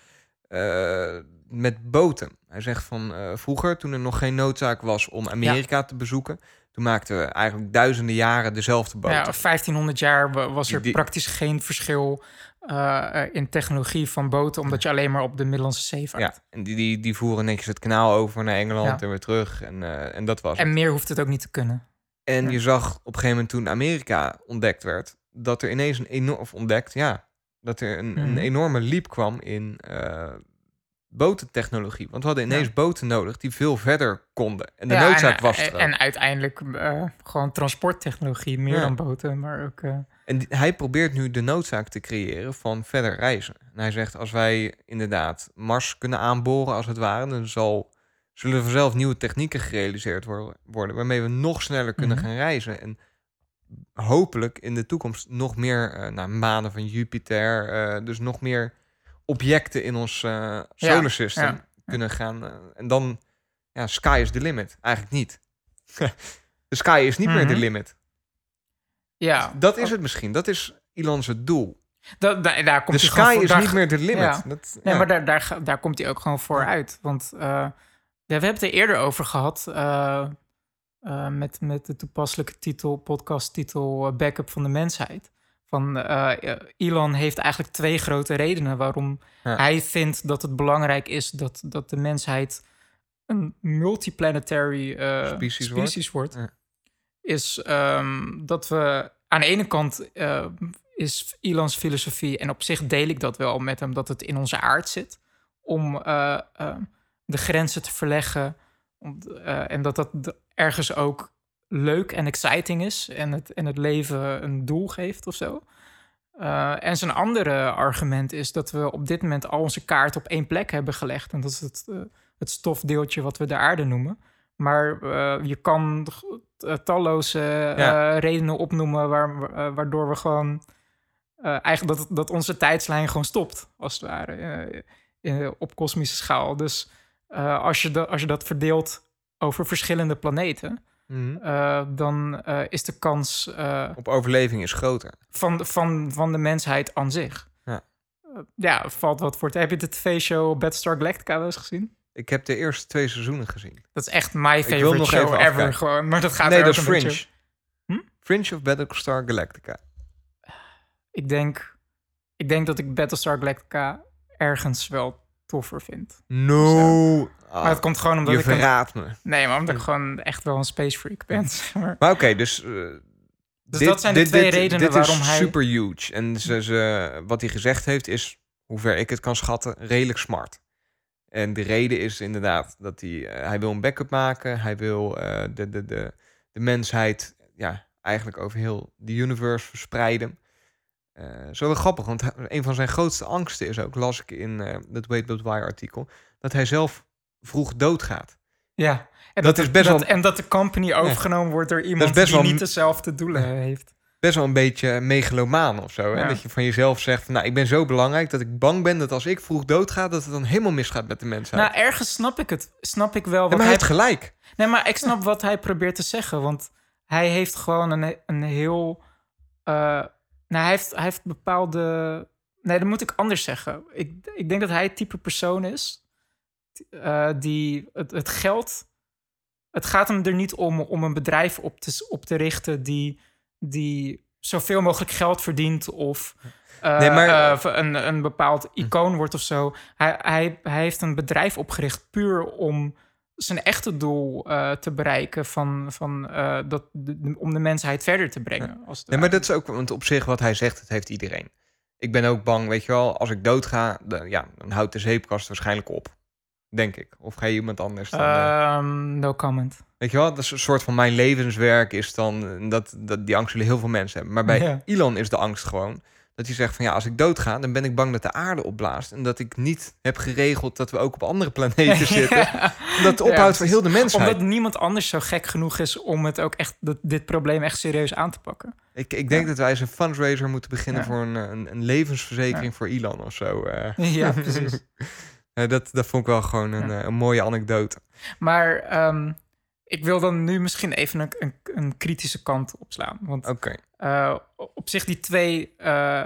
eh, met boten. Hij zegt van eh, vroeger, toen er nog geen noodzaak was om Amerika te bezoeken, toen maakten we eigenlijk duizenden jaren dezelfde boten. Ja, 1500 jaar wa- was er Die- praktisch geen verschil eh, in technologie van boten... omdat je alleen maar op de Middellandse Zee vaart. Ja, en die, die, die voeren netjes het kanaal over naar Engeland Ja. en weer terug. En, en dat was het. En meer hoeft het ook niet te kunnen. En Ja. je zag op een gegeven moment toen Amerika ontdekt werd, dat er ineens een enorm, of ontdekt, ja, dat er een, een Mhm. enorme leap kwam in eh, botentechnologie. Want we hadden ineens Ja. boten nodig die veel verder konden. En de Ja, noodzaak en, was er. En, uiteindelijk eh, gewoon transporttechnologie, meer Ja. dan boten, maar ook... eh, En die- hij probeert nu de noodzaak te creëren van verder reizen. En hij zegt, als wij inderdaad Mars kunnen aanboren als het ware, dan zal, zullen er vanzelf nieuwe technieken gerealiseerd wor- worden, waarmee we nog sneller kunnen Mhm. gaan reizen. En hopelijk in de toekomst nog meer eh, naar manen van Jupiter, eh, dus nog meer objecten in ons eh, solar system ja, kunnen gaan. en dan, ja, sky is the limit. Eigenlijk niet. de sky is niet meer de Mhm. limit. ja, Dat is het misschien. Dat is het doel. Da- da- daar komt De sky voor- is daar- niet meer de limit. Ja. Dat, Nee, maar daar, daar, daar komt hij ook gewoon voor uit. Want we hebben het er eerder over gehad. Eh, met, met de toepasselijke titel, podcasttitel eh, Backup van de Mensheid. Van eh, Elon heeft eigenlijk twee grote redenen waarom Ja. hij vindt dat het belangrijk is dat, dat de mensheid een multiplanetary Species species, wordt. wordt. Ja. Is ehm, dat we aan de ene kant is Elons filosofie, en op zich deel ik dat wel met hem, dat het in onze aard zit. Om de grenzen te verleggen. Om, en dat dat de- ergens ook leuk en exciting is. En het, en het leven een doel geeft of zo. Eh, en zijn andere argument is dat we op dit moment al onze kaart op één plek hebben gelegd. En dat is het, eh, het stofdeeltje wat we de aarde noemen. Maar eh, je kan talloze Ja. redenen opnoemen waar, waardoor we gewoon eigenlijk dat, dat onze tijdslijn gewoon stopt, als het ware, op kosmische schaal. Dus als, je dat als je dat verdeelt over verschillende planeten, Mhm. eh, dan eh, is de kans eh, Op overleving is groter. van, van, van de mensheid aan zich. Ja. Ja, valt wat voor te. Heb je de tv-show Battlestar Galactica wel eens gezien? Ik heb de eerste twee seizoenen gezien. Dat is echt my favorite show ever. afkijken. Gewoon. Maar dat gaat nee, er dat is Fringe. beetje- Hm? Fringe of Battlestar Galactica. Ik denk, ik denk dat ik Battlestar Galactica ergens wel toffer vind. No. Ah, maar het komt gewoon omdat je ik... Een, verraadt me. nee, maar omdat ik gewoon echt wel een space freak ben. maar. Oké, dus... eh, Dus dat zijn de twee redenen dit waarom is hij- super huge. En ze, ze, wat hij gezegd heeft is, hoe ver ik het kan schatten, redelijk smart. En de reden is inderdaad dat hij, eh, hij wil een backup maken. Hij wil eh, de, de, de, de mensheid ja, eigenlijk over heel de universe verspreiden. Eh zo wel grappig, want een van zijn grootste angsten is ook, las ik in eh het Wait But Why artikel, dat hij zelf vroeg doodgaat. Ja. En Dat is best dat, wel- En dat de company overgenomen wordt door iemand die wel- niet dezelfde doelen heeft. best wel een beetje megalomaan of zo. Hè? Ja. Dat je van jezelf zegt, nou, ik ben zo belangrijk dat ik bang ben dat als ik vroeg doodga, dat het dan helemaal misgaat met de mensheid. Nou, ergens snap ik het. Snap ik wel. Ja, Wat maar hij hij heeft gelijk. Nee, maar ik snap wat hij probeert te zeggen. Want hij heeft gewoon een, een heel. eh, nou, hij heeft, hij heeft bepaalde. Nee, dat moet ik anders zeggen. Ik, ik denk dat hij het type persoon is. eh, die het, het geld. Het gaat hem er niet om om een bedrijf op te, op te richten die, die zoveel mogelijk geld verdient of eh, Nee, maar- eh, een, een bepaald icoon wordt of zo. Hij, hij, hij heeft een bedrijf opgericht puur om zijn echte doel eh, te bereiken van, van eh, dat, de- om de mensheid verder te brengen. Als Nee, maar dat is ook, want op zich wat hij zegt, dat heeft iedereen. Ik ben ook bang, weet je wel, als ik doodga, dan, ja, dan houdt de zeepkast waarschijnlijk op. Denk ik. Of ga je iemand anders dan... eh, Ehm, no comment. Weet je wel, dat is een soort van mijn levenswerk is dan... Dat, dat, die angst zullen heel veel mensen hebben. Maar bij Ja. Elon is de angst gewoon... Dat hij zegt van ja, als ik doodga, dan ben ik bang dat de aarde opblaast. En dat ik niet heb geregeld dat we ook op andere planeten zitten. Ja. Ja, ophoudt voor heel de mensheid. Omdat niemand anders zo gek genoeg is om het ook echt, dat, dit probleem echt serieus aan te pakken. Ik, ik denk Ja. dat wij eens een fundraiser moeten beginnen voor een, een, een levensverzekering voor Elon of zo. eh. Ja, precies. Dat, dat vond ik wel gewoon een, eh, een mooie anekdote. Maar ehm, ik wil dan nu misschien even een, een, een kritische kant opslaan. Want Oké, eh, op zich die twee, eh,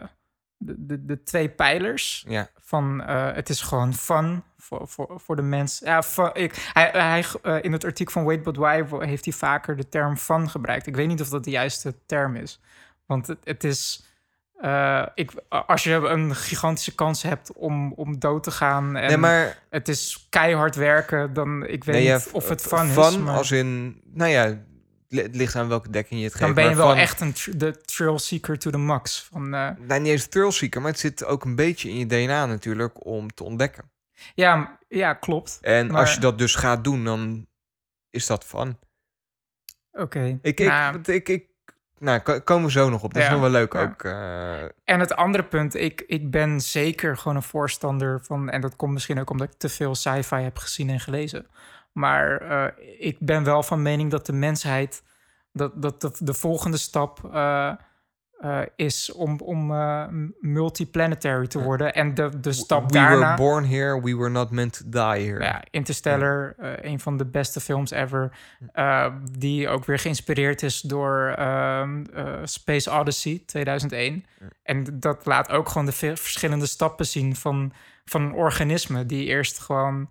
de, de, de twee pijlers ja. van eh, het is gewoon fun voor, voor, voor de mens. Ja, fun- ik, hij, hij, in het artikel van Wait But Why heeft hij vaker de term fun gebruikt. Ik weet niet of dat de juiste term is. Want het, het is... ik, als je een gigantische kans hebt om, om dood te gaan en nee, maar het is keihard werken, dan ik weet nee, ja, niet of het fun, fun is. Maar als in, nou ja, het ligt aan welke dekking je het geeft. dan ben je wel echt een tr- de thrill seeker to the max. Van, eh, Nee, niet eens thrill seeker, maar het zit ook een beetje in je DNA natuurlijk om te ontdekken. ja, ja, klopt. En Maar- als je dat dus gaat doen, dan is dat fun. Oké. Ik, ik, Nou, ik, ik, ik- nou, ko- komen we zo nog op. Dat is nog wel leuk ja. ook. eh, En het andere punt, ik, ik ben zeker gewoon een voorstander van... en dat komt misschien ook omdat ik te veel sci-fi heb gezien en gelezen. Maar eh, ik ben wel van mening dat de mensheid... dat, dat de, de volgende stap eh, eh, is om, om multiplanetary te worden. En de, de stap we daarna... were born here, we were not meant to die here. Ja, Interstellar, een van de beste films ever. eh, die ook weer geïnspireerd is door ehm, eh, Space Odyssey 2001. En dat laat ook gewoon de ve- verschillende stappen zien van, van een organisme die eerst gewoon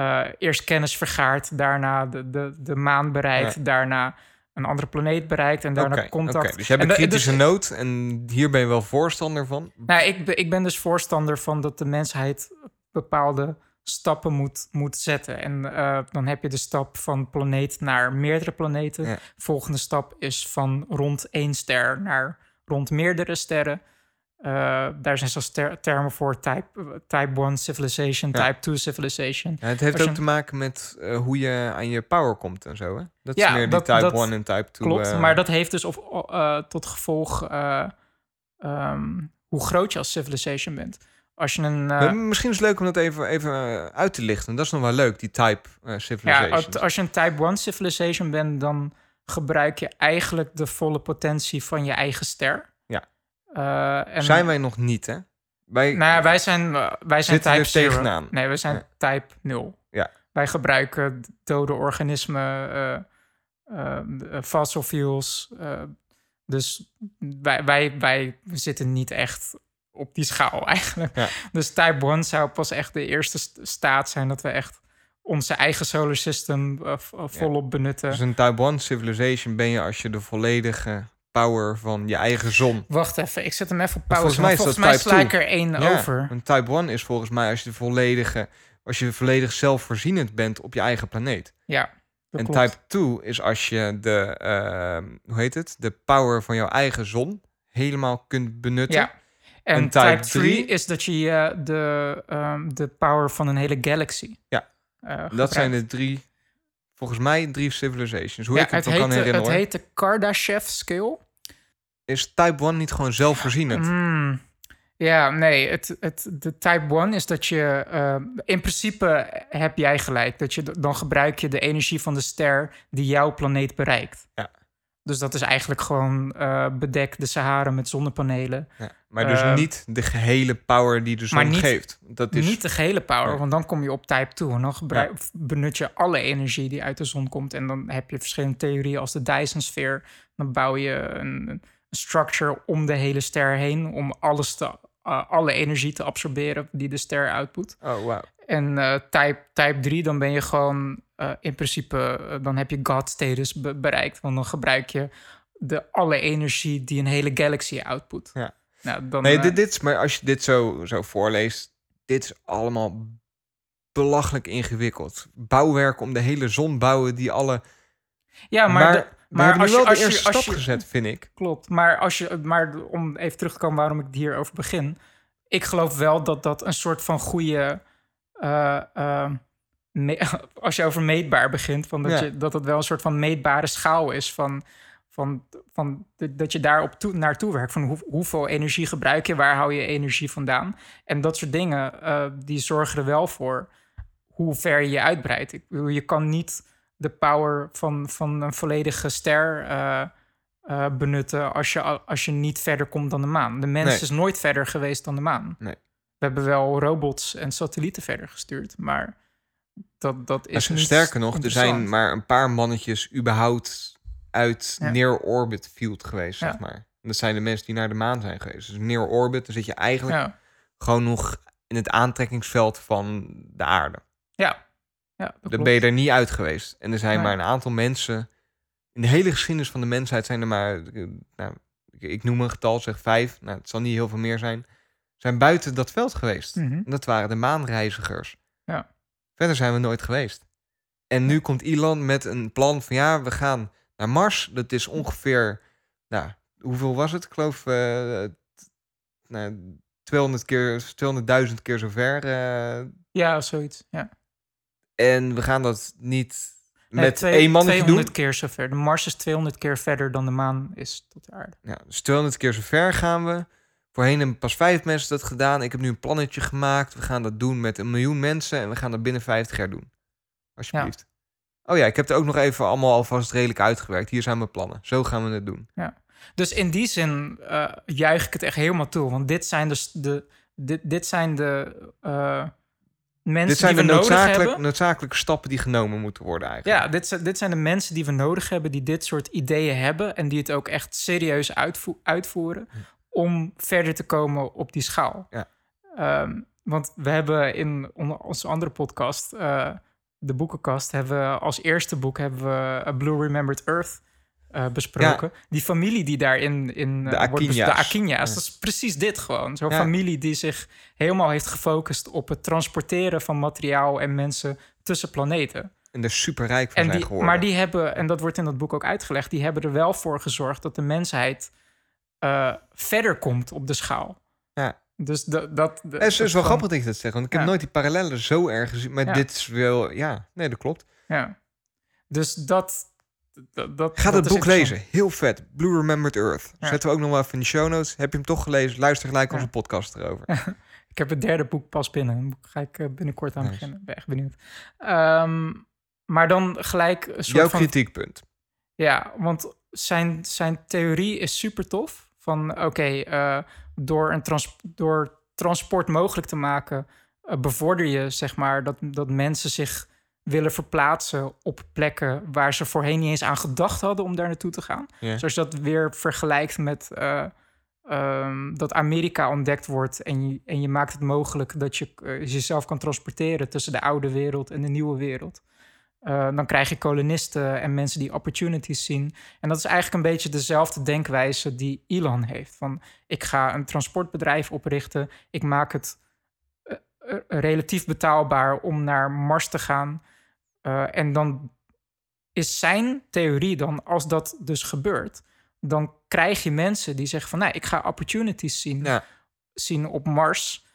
eh, eerst kennis vergaart, daarna de, de, de maan bereikt, Ja. daarna een andere planeet bereikt en daarna contact. Dus jij bent En da- kritische dus- noot en hier ben je wel voorstander van. nou, ik, ben- ik ben dus voorstander van dat de mensheid bepaalde stappen moet, moet zetten. En eh, dan heb je de stap van planeet naar meerdere planeten. Ja. Volgende stap is van rond één ster naar rond meerdere sterren. Eh, daar zijn zelfs ter- termen voor type, type 1 civilization, Ja. type 2 civilization. Ja, het heeft Als je- ook te maken met eh, hoe je aan je power komt en zo. Hè? Dat is Ja, meer die type dat 1 en type 2. Klopt, eh, maar dat heeft dus of, tot gevolg eh, ehm, hoe groot je als civilization bent. Als je een... Misschien is het leuk om dat even, even uit te lichten. Dat is nog wel leuk, die type Ja, civilization. als- als je een type 1 civilization bent, dan gebruik je eigenlijk de volle potentie van je eigen ster. Eh, en, Zijn wij nog niet, hè? Wij, Nou ja, wij zijn, eh, wij zijn type zero. Nee, we zijn type 0. Ja. Wij gebruiken dode organismen, eh, fossil fuels. dus wij, wij, wij zitten niet echt op die schaal eigenlijk. Ja. Dus type 1 zou pas echt de eerste st- staat zijn dat we echt onze eigen solar system volop benutten. Dus een Type 1 civilization ben je als je de volledige power van je eigen zon... Wacht even, ik zet hem even op pauze. volgens mij is Volgens dat mij, type sla ik er één Ja, over. Een Type 1 is volgens mij als je de volledige... Als je volledig zelfvoorzienend bent op je eigen planeet. Ja, en klopt. type 2 is als je de, ehm, hoe heet het? De power van jouw eigen zon helemaal kunt benutten. Ja. En, En type, type 3 drie? is dat je eh, de, ehm, de power van een hele galaxy. Ja. eh, Dat zijn de drie, volgens mij drie civilizations. Hoe ja, ik het, het, kan herinneren het heet de Kardashev scale. Is type 1 niet gewoon zelfvoorzienend? Mm, ja, nee, het, het, de type 1 is dat je... eh, in principe heb jij gelijk. Dat je, dan gebruik je de energie van de ster die jouw planeet bereikt. Ja. Dus dat is eigenlijk gewoon eh bedek de Sahara met zonnepanelen. Ja, maar dus Eh, niet de gehele power die de zon maar niet- geeft. Dat is, Niet de gehele power, want dan kom je op type 2. En dan gebruik, benut je alle energie die uit de zon komt. En dan heb je verschillende theorieën als de Dyson-sfeer. Dan bouw je een, een structure om de hele ster heen... om alles te, eh, alle energie te absorberen die de ster output. Oh, wauw. En eh, type, type 3, dan ben je gewoon eh, in principe... eh, dan heb je God-status be- bereikt. Want dan gebruik je de, alle energie die een hele galaxy output. Ja. Nou, dan, Nee, eh, dit, dit is, maar als je dit zo, zo voorleest, dit is allemaal belachelijk ingewikkeld. Bouwwerk om de hele zon bouwen die alle... ja, maar, maar de- maar als je, wel als je, eerste als stap je, gezet, vind ik. Klopt, maar, als je, maar om even terug te komen waarom ik hierover begin. Ik geloof wel dat dat een soort van goede... eh, eh, me- als je over meetbaar begint, van dat, Ja. je, dat het wel een soort van meetbare schaal is van... Van, van de- dat je daarop toe, naartoe werkt. Van hoe, hoeveel energie gebruik je, waar hou je energie vandaan? En dat soort dingen, eh, die zorgen er wel voor hoe ver je je uitbreidt. Ik bedoel, je kan niet de power van, van een volledige ster eh, eh, benutten als je, als je niet verder komt dan de maan. De mens Nee. is nooit verder geweest dan de maan. Nee. We hebben wel robots en satellieten verder gestuurd, maar dat, dat is sterker nog, er zijn maar een paar mannetjes überhaupt uit Ja. near orbit field geweest, Ja. zeg maar. En dat zijn de mensen die naar de maan zijn geweest. Dus near orbit, dan zit je eigenlijk Ja, gewoon nog in het aantrekkingsveld van de aarde. ja. ja Dan klopt. ben je er niet uit geweest. En er zijn Nee. maar een aantal mensen. In de hele geschiedenis van de mensheid zijn er maar. eh, Nou, ik, ik noem een getal, zeg vijf. Nou, het zal niet heel veel meer zijn. Zijn buiten dat veld geweest. Mhm. En dat waren de maanreizigers. Verder zijn we nooit geweest. En nu komt Elon met een plan van ja, we gaan naar Mars. Dat is ongeveer. Nou, hoeveel was het? Ik geloof. t- nou, 200 keer, 200.000 keer zo ver. eh, Ja, zoiets. Ja. en we gaan dat niet Nee, met twee- één mannetje 200 doen. keer zover. De Mars is 200 keer verder dan de maan is tot de aarde. Ja, dus 200 keer zo ver gaan we. Voorheen hebben pas vijf mensen dat gedaan. Ik heb nu een plannetje gemaakt. We gaan dat doen met een miljoen mensen. En we gaan dat binnen 50 jaar doen. Alsjeblieft. Oh ja, ik heb er ook nog even allemaal alvast redelijk uitgewerkt. Hier zijn mijn plannen. Zo gaan we het doen. Dus in die zin eh, juich ik het echt helemaal toe. Want dit zijn dus de, dit, dit zijn de eh, mensen Dit zijn de die we nodig noodzakelijk, hebben. noodzakelijke stappen die genomen moeten worden eigenlijk. Ja, dit, zijn- dit zijn de mensen die we nodig hebben, die dit soort ideeën hebben en die het ook echt serieus uitvo- uitvoeren om verder te komen op die schaal. Ja. Ehm, want we hebben in on- onze andere podcast, eh, de boekenkast, hebben we als eerste boek hebben we A Blue Remembered Earth eh, besproken. Die familie die daarin in De eh, wordt de Ja. dat is precies dit gewoon. Zo'n Ja. familie die zich helemaal heeft gefocust op het transporteren van materiaal en mensen tussen planeten. En er super rijk van En zijn die, geworden. maar die hebben, en dat wordt in dat boek ook uitgelegd, die hebben er wel voor gezorgd dat de mensheid eh, verder komt op de schaal. Ja. Dus dat. dat, Het is, is wel grappig dat je dat zegt. Want ik heb Ja. nooit die parallellen zo erg gezien. Maar Ja. dit is wel... Ja, nee, dat klopt. Ja. Dus dat. dat, dat Ga dat het boek lezen. Heel vet. Blue Remembered Earth. Ja. Zetten we ook nog wel even in de show notes. Heb je hem toch gelezen? Luister gelijk onze podcast erover. Ik heb het derde boek pas binnen. Daar ga ik eh, binnenkort aan Nice. beginnen. Ik ben echt benieuwd. Ehm, maar dan gelijk een soort Jouw van kritiekpunt. Ja, want zijn, zijn theorie is super tof. Van oké, eh, door, een trans door transport mogelijk te maken, eh, bevorder je zeg maar dat, dat mensen zich willen verplaatsen op plekken waar ze voorheen niet eens aan gedacht hadden om daar naartoe te gaan. Zoals je dat weer vergelijkt met eh, ehm, dat Amerika ontdekt wordt en je, en je maakt het mogelijk dat je jezelf kan transporteren tussen de oude wereld en de nieuwe wereld. Eh, dan krijg je kolonisten en mensen die opportunities zien. En dat is eigenlijk een beetje dezelfde denkwijze die Elon heeft. Van ik ga een transportbedrijf oprichten. Ik maak het eh, eh, relatief betaalbaar om naar Mars te gaan. En dan is zijn theorie dan, als dat dus gebeurt, dan krijg je mensen die zeggen van, nee, ik ga opportunities zien, Ja. zien op Mars.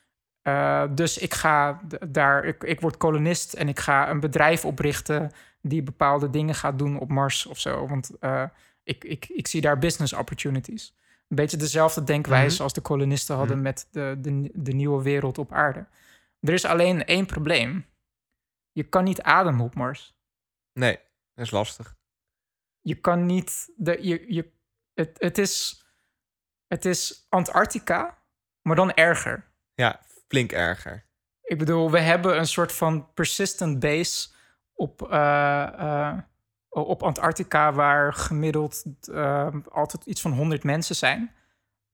Eh, dus ik ga daar, ik, ik word kolonist en ik ga een bedrijf oprichten die bepaalde dingen gaat doen op Mars of zo. Want eh, ik, ik, ik zie daar business opportunities. Een beetje dezelfde denkwijze Mhm. als de kolonisten hadden Mhm. met de, de, de nieuwe wereld op aarde. Er is alleen één probleem. Je kan niet ademen op Mars. Nee, dat is lastig. Je kan niet. De, je, je, het, het, is, het is Antarctica, maar dan erger. Ja, flink erger. Ik bedoel, we hebben een soort van persistent base op, eh, eh, op Antarctica, waar gemiddeld eh, altijd iets van 100 mensen zijn.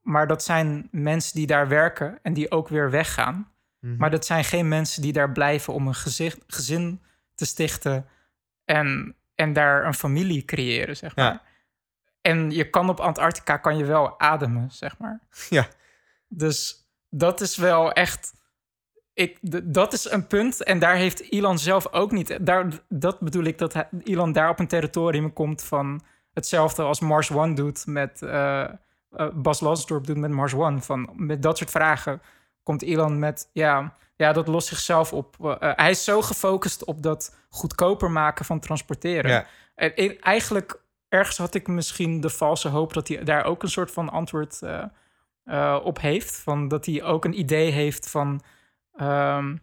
Maar dat zijn mensen die daar werken en die ook weer weggaan. Mhm. Maar dat zijn geen mensen die daar blijven om een gezicht, gezin te stichten en, en daar een familie creëren, zeg Ja. maar. En je kan op Antarctica kan je wel ademen, zeg maar. Ja. Dus dat is wel echt. Ik, dat is een punt. En daar heeft Elon zelf ook niet. Daar, dat bedoel ik dat Elon daar op een territorium komt van hetzelfde als Mars One doet met. eh, eh, Bas Lansdorp doet met Mars One. Van, met dat soort vragen komt Elon met. Ja, ja dat lost zichzelf op. Eh, hij is zo gefocust op dat goedkoper maken van transporteren. Ja. En eigenlijk, ergens had ik misschien de valse hoop dat hij daar ook een soort van antwoord eh, op heeft. Van dat hij ook een idee heeft van ehm,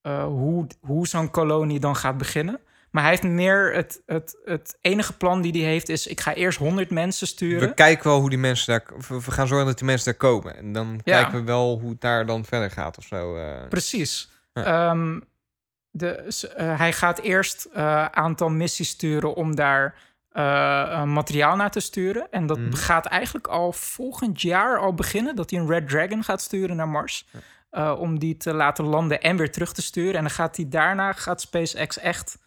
eh, hoe, hoe zo'n kolonie dan gaat beginnen. Maar hij heeft meer het, het, het enige plan die hij heeft is: ik ga eerst 100 mensen sturen. We kijken wel hoe die mensen daar... We gaan zorgen dat die mensen daar komen. En dan Ja. kijken we wel hoe het daar dan verder gaat of zo. eh. Precies. Ja. Ehm, de, eh, hij gaat eerst een aantal missies sturen om daar eh, materiaal naar te sturen. En dat Mhm. gaat eigenlijk al volgend jaar al beginnen. Dat hij een Red Dragon gaat sturen naar Mars. eh, om die te laten landen en weer terug te sturen. En dan gaat hij daarna, gaat SpaceX echt...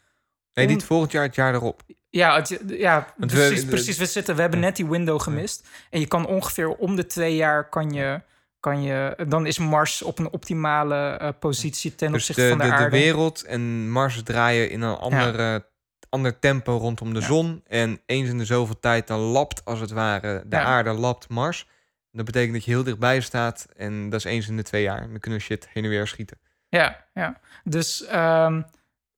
Nee, niet volgend jaar, het jaar erop. Ja, het, ja Want we- precies, de- precies. We, zitten, we hebben net die window gemist. En je kan ongeveer om de twee jaar kan je... Kan je, dan is Mars op een optimale eh, positie ten Dus opzichte de, van de, de, de aarde. wereld en Mars draaien in een andere, ander tempo rondom de Ja. zon. En eens in de zoveel tijd dan lapt als het ware de Ja. aarde lapt Mars. Dat betekent dat je heel dichtbij staat. En dat is eens in de twee jaar. We kunnen shit heen en weer schieten. Ja, ja. Dus ehm,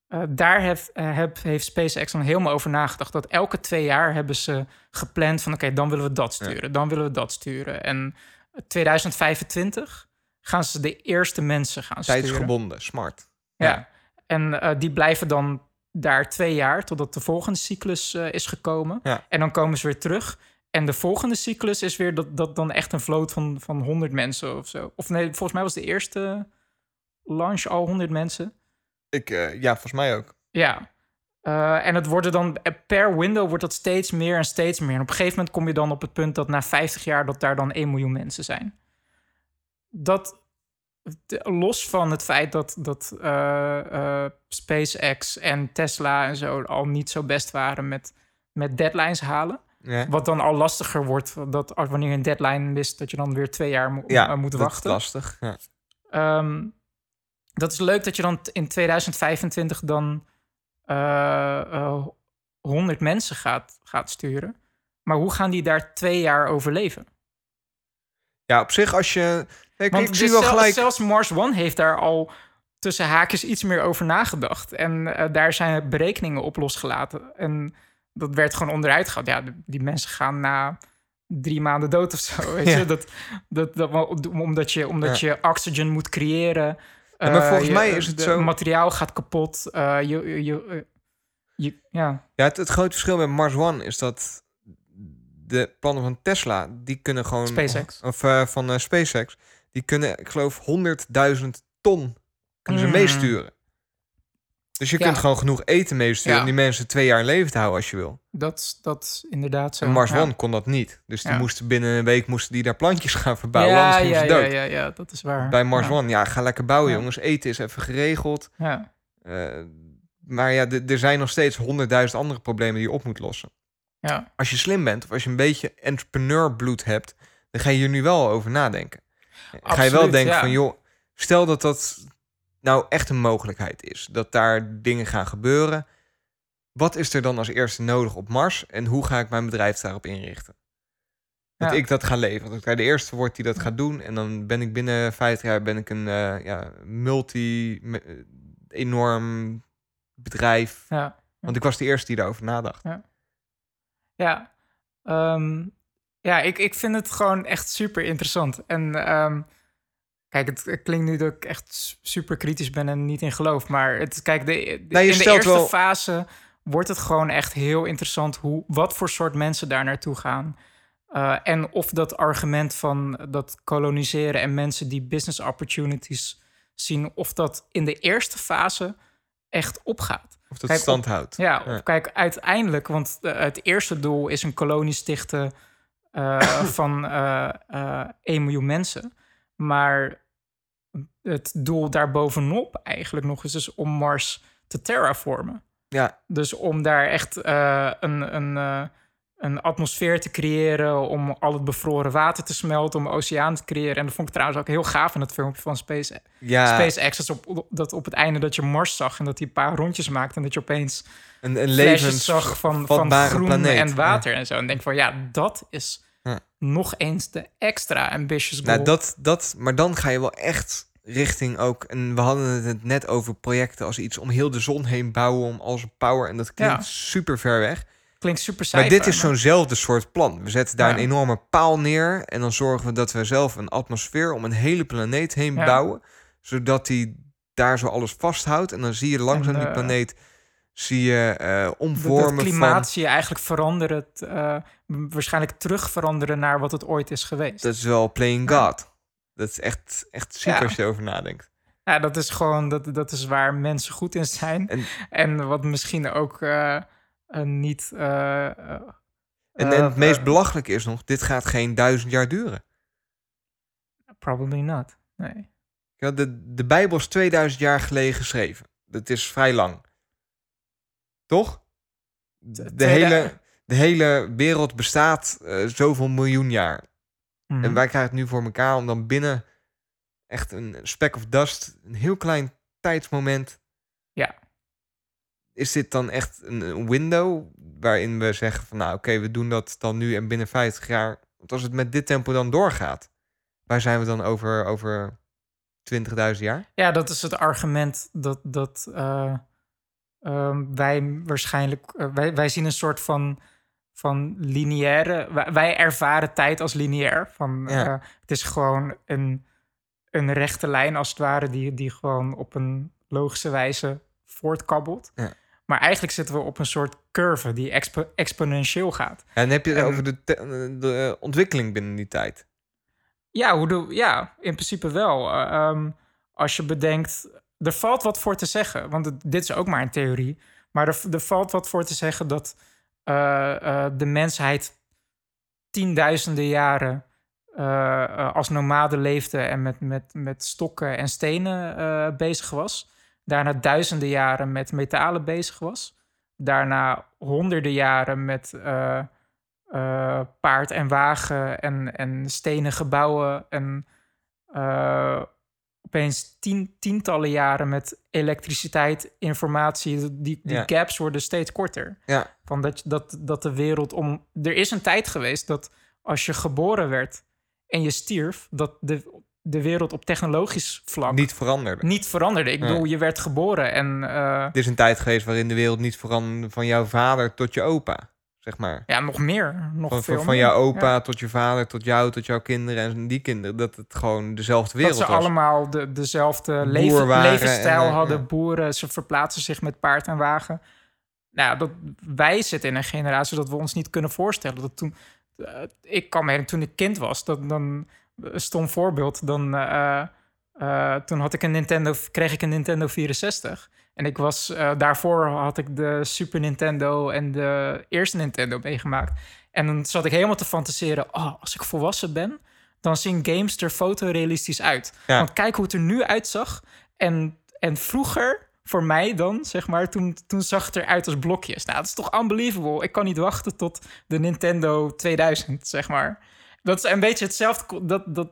eh, daar heeft, eh, heb, heeft SpaceX dan helemaal over nagedacht. Dat elke twee jaar hebben ze gepland van... oké, dan willen we dat sturen, dan willen we dat sturen. En 2025 gaan ze de eerste mensen gaan sturen. Tijdsgebonden, smart. Ja. En eh, die blijven dan daar twee jaar... totdat de volgende cyclus eh, is gekomen. Ja. En dan komen ze weer terug... En de volgende cyclus is weer dat, dat dan echt een vloot van, van 100 mensen of zo. Of nee, volgens mij was de eerste launch al 100 mensen. Ik, eh, ja, volgens mij ook. Ja. Eh, en het worden dan per window wordt dat steeds meer en steeds meer. En op een gegeven moment kom je dan op het punt dat na 50 jaar dat daar dan 1 miljoen mensen zijn. Dat los van het feit dat, dat eh, eh, SpaceX en Tesla en zo al niet zo best waren met, met deadlines halen. Ja, Wat dan al lastiger wordt, dat als wanneer je een deadline mist, dat je dan weer twee jaar mo- ja eh, moet dat wachten. is lastig. Ja. Ehm, dat is leuk dat je dan in 2025 dan eh, 100 mensen gaat, gaat sturen. Maar hoe gaan die daar twee jaar overleven? ja, op zich als je... Want ik dus zie wel gelijk... zelfs Mars One heeft daar al tussen haakjes iets meer over nagedacht. En eh, daar zijn berekeningen op losgelaten. En dat werd gewoon onderuit gehaald. Ja, die mensen gaan na drie maanden dood of zo. Weet Ja. je? Dat, dat, dat, omdat je, omdat je oxygen moet creëren. Ja, maar Eh, volgens je- mij is het zo- materiaal gaat kapot. eh, je, je, je, eh, ja. Ja, het, het grote verschil met Mars One is dat de plannen van Tesla, die kunnen gewoon... SpaceX. Of eh, van eh, SpaceX. Die kunnen, ik geloof, 100.000 ton kunnen ze Mm. meesturen. Dus je Ja. kunt gewoon genoeg eten meesturen Ja. om die mensen twee jaar in leven te houden als je wil. Dat, dat is inderdaad zo. En Mars ja. One kon dat niet. Dus die Ja. moesten binnen een week moesten die daar plantjes gaan verbouwen. ja, anders ja, ze ja, dood. ja, ja, dat is waar. Bij Mars ja. One, ja, ga lekker bouwen, Ja. jongens. Eten is even geregeld. Ja. Eh, maar ja, er zijn nog steeds honderdduizend andere problemen die je op moet lossen. Ja. Als je slim bent of als je een beetje entrepreneur bloed hebt, dan ga je hier nu wel over nadenken. Ga je wel denken ja. van, joh, stel dat dat nou echt een mogelijkheid is, dat daar dingen gaan gebeuren. Wat is er dan als eerste nodig op Mars en hoe ga ik mijn bedrijf daarop inrichten? Dat Ja. ik dat ga leveren. Dat ik daar de eerste word die dat gaat doen. En dan ben ik binnen 50 jaar ben ik een eh, ja, multi eh, enorm bedrijf. Ja. Want ik was de eerste die daarover nadacht. Ja, Ehm, ja ik, ik vind het gewoon echt super interessant. En ehm, kijk, het, het klinkt nu dat ik echt super kritisch ben en niet in geloof. Maar het, kijk, de, Nou, in de eerste wel- fase wordt het gewoon echt heel interessant hoe, wat voor soort mensen daar naartoe gaan. Eh, en of dat argument van dat koloniseren en mensen die business opportunities zien, of dat in de eerste fase echt opgaat. Of dat Kijk, stand houdt. Ja, Ja. of kijk, uiteindelijk, want eh, het eerste doel is een kolonie stichten eh, van eh eh 1 miljoen mensen. Maar het doel daarbovenop eigenlijk nog eens is om Mars te terraformen. Ja, Dus om daar echt eh, een, een, eh, een atmosfeer te creëren, om al het bevroren water te smelten, om een oceaan te creëren. En dat vond ik trouwens ook heel gaaf in het filmpje van Space, ja SpaceX. Dat op, dat op het einde dat je Mars zag en dat hij een paar rondjes maakte en dat je opeens een, een zag van, van groen planeet. en water en zo. En denk van ja, dat is Ja. nog eens de extra ambitious goal. Nou, dat, dat, maar dan ga je wel echt richting ook... En we hadden het net over projecten als iets om heel de zon heen bouwen... om al zijn power. En dat klinkt super ver weg. Klinkt super Maar saai. dit is zo'nzelfde soort plan. We zetten daar Ja. een enorme paal neer... en dan zorgen we dat we zelf een atmosfeer om een hele planeet heen Ja. bouwen... zodat die daar zo alles vasthoudt. En dan zie je langzaam En, die eh, planeet... zie je eh omvormen het klimaat van... zie je eigenlijk veranderen, eh, waarschijnlijk terug veranderen naar wat het ooit is geweest. Dat is wel playing. God. Dat is echt, echt super Ja. als je erover nadenkt. Ja, dat is gewoon, dat, dat is waar mensen goed in zijn. En- En, wat misschien ook eh, niet... eh, eh, En, en het meest eh, belachelijke is nog... dit gaat geen duizend jaar duren. Probably not, nee. Ja, de, de Bijbel is 2000 jaar geleden geschreven. Dat is vrij lang. Toch? De, hele, de hele wereld bestaat eh, zoveel miljoen jaar. Mhm. En wij krijgen het nu voor elkaar om dan binnen echt een speck of dust, een heel klein tijdsmoment. Is dit dan echt een, window waarin we zeggen van nou oké, we doen dat dan nu en binnen 50 jaar. Want als het met dit tempo dan doorgaat, waar zijn we dan over, over 20.000 jaar? Ja, dat is het argument dat, dat eh, ehm, wij waarschijnlijk... eh, wij, wij zien een soort van, van lineaire... Wij, ervaren tijd als lineair. Van, Ja. eh, het is gewoon een, een rechte lijn als het ware... Die, die gewoon op een logische wijze voortkabbelt. Ja. Maar eigenlijk zitten we op een soort curve die expo- exponentieel gaat. En dan heb je het En- over de, de ontwikkeling binnen die tijd. Ja, hoe doe, ja in principe wel. Eh, ehm, als je bedenkt, er valt wat voor te zeggen, want het- dit is ook maar een theorie. Maar er, er valt wat voor te zeggen dat eh, eh, de mensheid tienduizenden jaren eh, eh, als nomade leefde en met, met, met stokken en stenen eh, bezig was. Daarna duizenden jaren met metalen bezig was. Daarna honderden jaren met eh, eh, paard en wagen en, en stenen gebouwen. En eh, opeens tien, tientallen jaren met elektriciteit, informatie. Die, die Ja. gaps worden steeds korter. Ja, Van dat, dat, dat de wereld om. Er is een tijd geweest dat als je geboren werd en je stierf, dat de, de wereld op technologisch vlak niet, niet veranderde. veranderde. Ik Nee. bedoel, je werd geboren en eh, Het is een tijd geweest waarin de wereld niet veranderde van jouw vader tot je opa, zeg maar. ja, nog meer. Nog Van, veel van, jouw opa Ja. tot je vader, tot jou, tot jouw kinderen en die kinderen. Dat het gewoon dezelfde wereld dat ze was. allemaal de, dezelfde leven, levensstijl en, eh, hadden. ja. Boeren, ze verplaatsen zich met paard en wagen. Nou, dat, wij zitten in een generatie dat we ons niet kunnen voorstellen. Dat toen, eh, ik kan me toen ik kind was, dat, dan stom voorbeeld, dan eh, eh, toen had ik een Nintendo, kreeg ik een Nintendo 64. En ik was, eh, daarvoor had ik de Super Nintendo en de eerste Nintendo meegemaakt. En dan zat ik helemaal te fantaseren, oh, als ik volwassen ben, dan zien games er fotorealistisch uit. Ja. Want kijk hoe het er nu uitzag. En, en vroeger, voor mij dan, zeg maar, toen, toen zag het eruit als blokjes. Nou, dat is toch unbelievable. Ik kan niet wachten tot de Nintendo 2000, zeg maar. Dat is een beetje hetzelfde, dat, dat,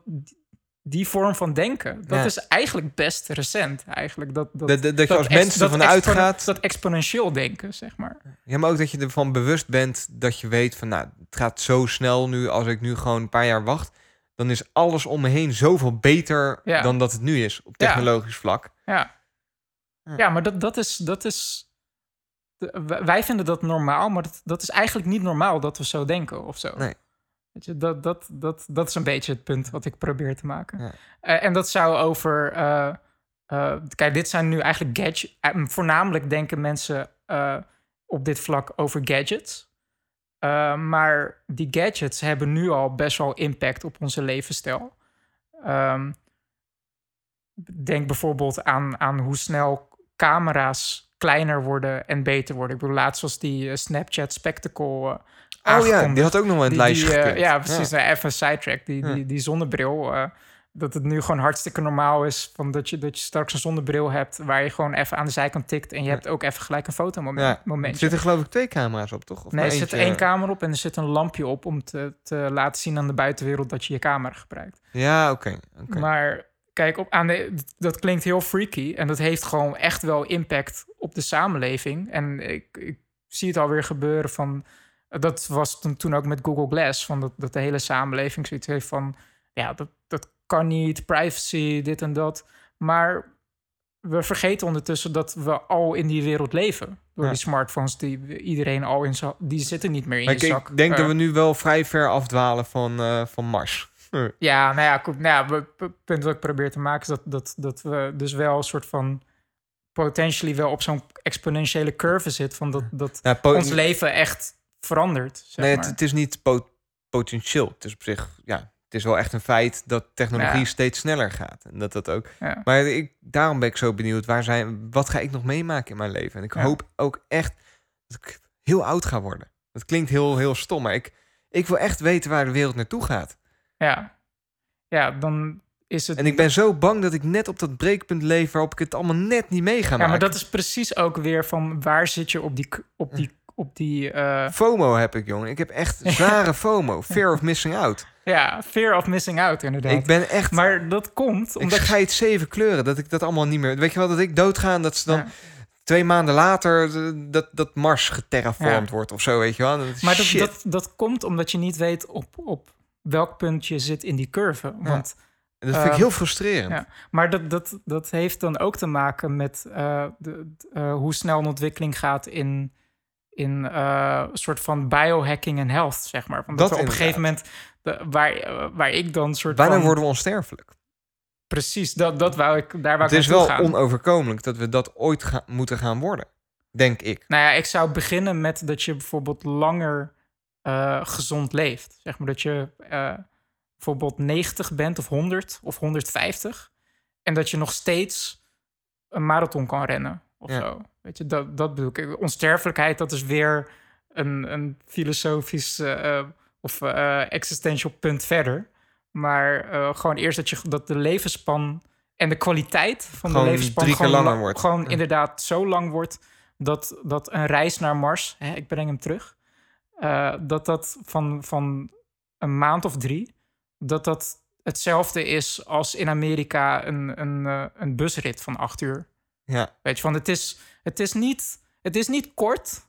die vorm van denken. Dat Ja. is eigenlijk best recent, eigenlijk. Dat, dat, Dat- dat- dat je als ex- mens ervan uitgaat- Dat exponentieel denken, zeg maar. Ja, maar ook dat je ervan bewust bent dat je weet van, nou, het gaat zo snel nu. Als ik nu gewoon een paar jaar wacht, dan is alles om me heen zoveel beter Ja. dan dat het nu is op Ja. technologisch vlak. Ja, Ja. maar dat, dat is... Dat is wij vinden dat normaal, maar dat, dat is eigenlijk niet normaal dat we zo denken of zo. Nee. Weet je, dat, dat, dat, dat is een beetje het punt wat ik probeer te maken. Ja. Eh, en dat zou over... eh, eh, kijk, dit zijn nu eigenlijk gadgets. voornamelijk denken mensen op dit vlak over gadgets. Maar die gadgets hebben nu al best wel impact op onze levensstijl. Ehm, denk bijvoorbeeld aan, aan hoe snel camera's kleiner worden en beter worden. Ik bedoel, laatst was die Snapchat Spectacle Oh ja, die had ook nog wel in het die, lijstje die, eh, ja, precies. Nou, even een sidetrack. Die, die, die zonnebril. eh, dat het nu gewoon hartstikke normaal is. Van dat, je, dat je straks een zonnebril hebt... waar je gewoon even aan de zijkant tikt... en je Ja. hebt ook even gelijk een fotomoment. Ja, er zitten geloof ik twee camera's op, toch? Of nee, er zit eentje? één camera op en er zit een lampje op... om te, te laten zien aan de buitenwereld dat je je camera gebruikt. Ja, oké. oké. Maar kijk, op, aan de, dat klinkt heel freaky. En dat heeft gewoon echt wel impact op de samenleving. En ik, ik zie het alweer gebeuren van... Dat was toen, toen ook met Google Glass. Van dat, dat de hele samenleving zoiets heeft van... Ja, dat, dat kan niet, privacy, dit en dat. Maar we vergeten ondertussen dat we al in die wereld leven. Door Ja. die smartphones die iedereen al in. Die zitten niet meer in je ik, zak. ik denk Eh, dat we nu wel vrij ver afdwalen van, eh, van Mars. Ja, nou ja, goed, nou ja, het punt wat ik probeer te maken is dat, dat, dat we dus wel een soort van potentially wel op zo'n exponentiële curve zit van dat, dat ons leven echt verandert. Zeg nee, maar. het, het is niet po- potentieel. Het is op zich, ja, het is wel echt een feit dat technologie Ja. steeds sneller gaat. En dat dat ook. Ja. Maar ik, daarom ben ik zo benieuwd, waar zijn, wat ga ik nog meemaken in mijn leven? En ik Ja. hoop ook echt dat ik heel oud ga worden. Dat klinkt heel, heel stom, maar ik, ik wil echt weten waar de wereld naartoe gaat. Ja. ja, dan is het... En ik ben zo bang dat ik net op dat breekpunt leef waarop ik het allemaal net niet mee ga ja, maken. maar dat is precies ook weer van waar zit je op die... Op die, op die eh, FOMO heb ik, jongen. Ik heb echt zware FOMO. Fear of missing out. ja, fear of missing out inderdaad. Ik ben echt... Maar dat komt ik omdat... scheid zeven kleuren. Dat ik dat allemaal niet meer... Weet je wel, dat ik doodga en dat ze dan... Ja. Twee maanden later eh, dat, dat Mars geterraformd Ja. wordt of zo, weet je wel. Dat Maar dat, shit. dat, dat komt omdat je niet weet op, op welk punt je zit in die curve. Want dat vind ik eh, heel frustrerend. ja. Maar dat, dat, dat heeft dan ook te maken met de, hoe snel een ontwikkeling gaat in, in eh, een soort van biohacking en health, zeg maar. Want dat, Dat we op een gegeven moment, de, waar, eh, waar ik dan soort Wanneer van... worden we onsterfelijk? Precies, dat, dat wou ik, daar wou Het ik is wel gaan. onoverkomelijk dat we dat ooit moeten gaan worden. Denk ik. Nou ja, ik zou beginnen met dat je bijvoorbeeld langer eh, gezond leeft. Zeg maar dat je eh, bijvoorbeeld 90 bent of 100 of 150. En dat je nog steeds een marathon kan rennen of Ja. zo. Weet je, dat, dat bedoel ik. Onsterfelijkheid, dat is weer een, een filosofisch eh, eh, of eh, existential punt verder. Maar gewoon eerst dat, je, dat de levensspan en de kwaliteit van Gewoon de levensspan drie keer gewoon, wordt. gewoon Ja. inderdaad zo lang wordt dat, dat een reis naar Mars, hè, ik breng hem terug, dat dat van, van een maand of drie, dat dat hetzelfde is als in Amerika een, een, een busrit van acht uur. Ja. Weet je, van het is, het is, niet, het is niet kort,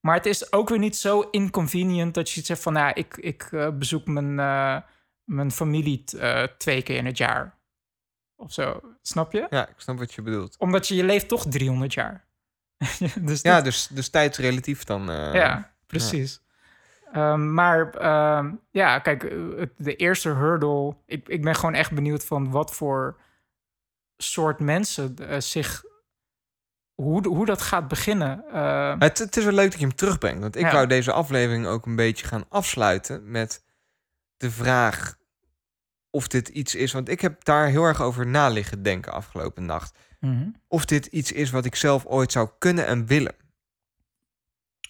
maar het is ook weer niet zo inconvenient dat je zegt van, nou, ik, ik eh, bezoek mijn, eh, mijn familie eh, twee keer in het jaar. Of zo, snap je? ja, ik snap wat je bedoelt. Omdat je, je leeft toch 300 jaar. dus Ja, dus, dus tijdsrelatief dan. eh, ja, precies. Ehm, maar ehm, ja, kijk, de eerste hurdle... Ik, ik ben gewoon echt benieuwd van wat voor soort mensen zich hoe, hoe dat gaat beginnen. eh, Het, het is wel leuk dat je hem terugbrengt. Want ik Ja. wou deze aflevering ook een beetje gaan afsluiten met de vraag of dit iets is. Want ik heb daar heel erg over na liggen denken afgelopen nacht. mhm. Of dit iets is wat ik zelf ooit zou kunnen en willen.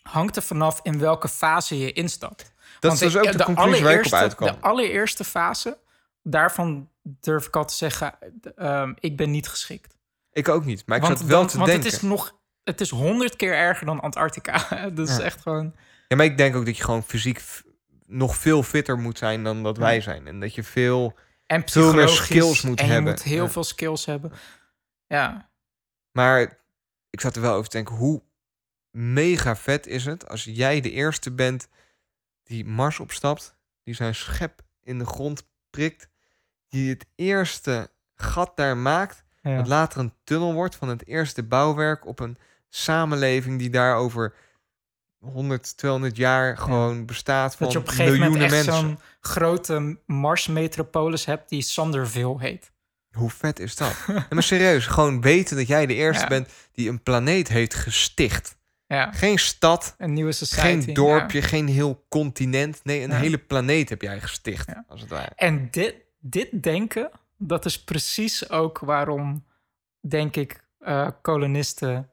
hangt er vanaf in welke fase je instapt. Dat is dus ook de, conclusie waar ik op uitkwam. De allereerste fase, daarvan durf ik al te zeggen, ehm, ik ben niet geschikt. Ik ook niet, maar ik want zat wel want- te want denken. het is nog, het is honderd keer erger dan Antarctica. dat is Ja. echt gewoon. Ja, maar ik denk ook dat je gewoon fysiek nog veel fitter moet zijn dan dat wij zijn. En dat je veel... En Veel meer skills moet en je hebben. moet heel Ja. veel skills hebben. Ja, Maar ik zat er wel over te denken, hoe mega vet is het als jij de eerste bent die Mars opstapt, die zijn schep in de grond prikt, die het eerste gat daar maakt, ja. dat later een tunnel wordt van het eerste bouwwerk op een samenleving die daar over 100, 200 jaar gewoon bestaat van dat je op een gegeven moment miljoenen echt mensen. zo'n grote Mars-metropolis hebt die Sanderville heet. Hoe vet is dat? Ja, maar serieus, gewoon weten dat jij de eerste Ja. bent die een planeet heeft gesticht. Ja, Geen stad, een nieuwe society. geen dorpje, geen heel continent. Nee, een hele planeet heb jij gesticht, als het ware. En dit, dit denken, dat is precies ook waarom, denk ik, eh, kolonisten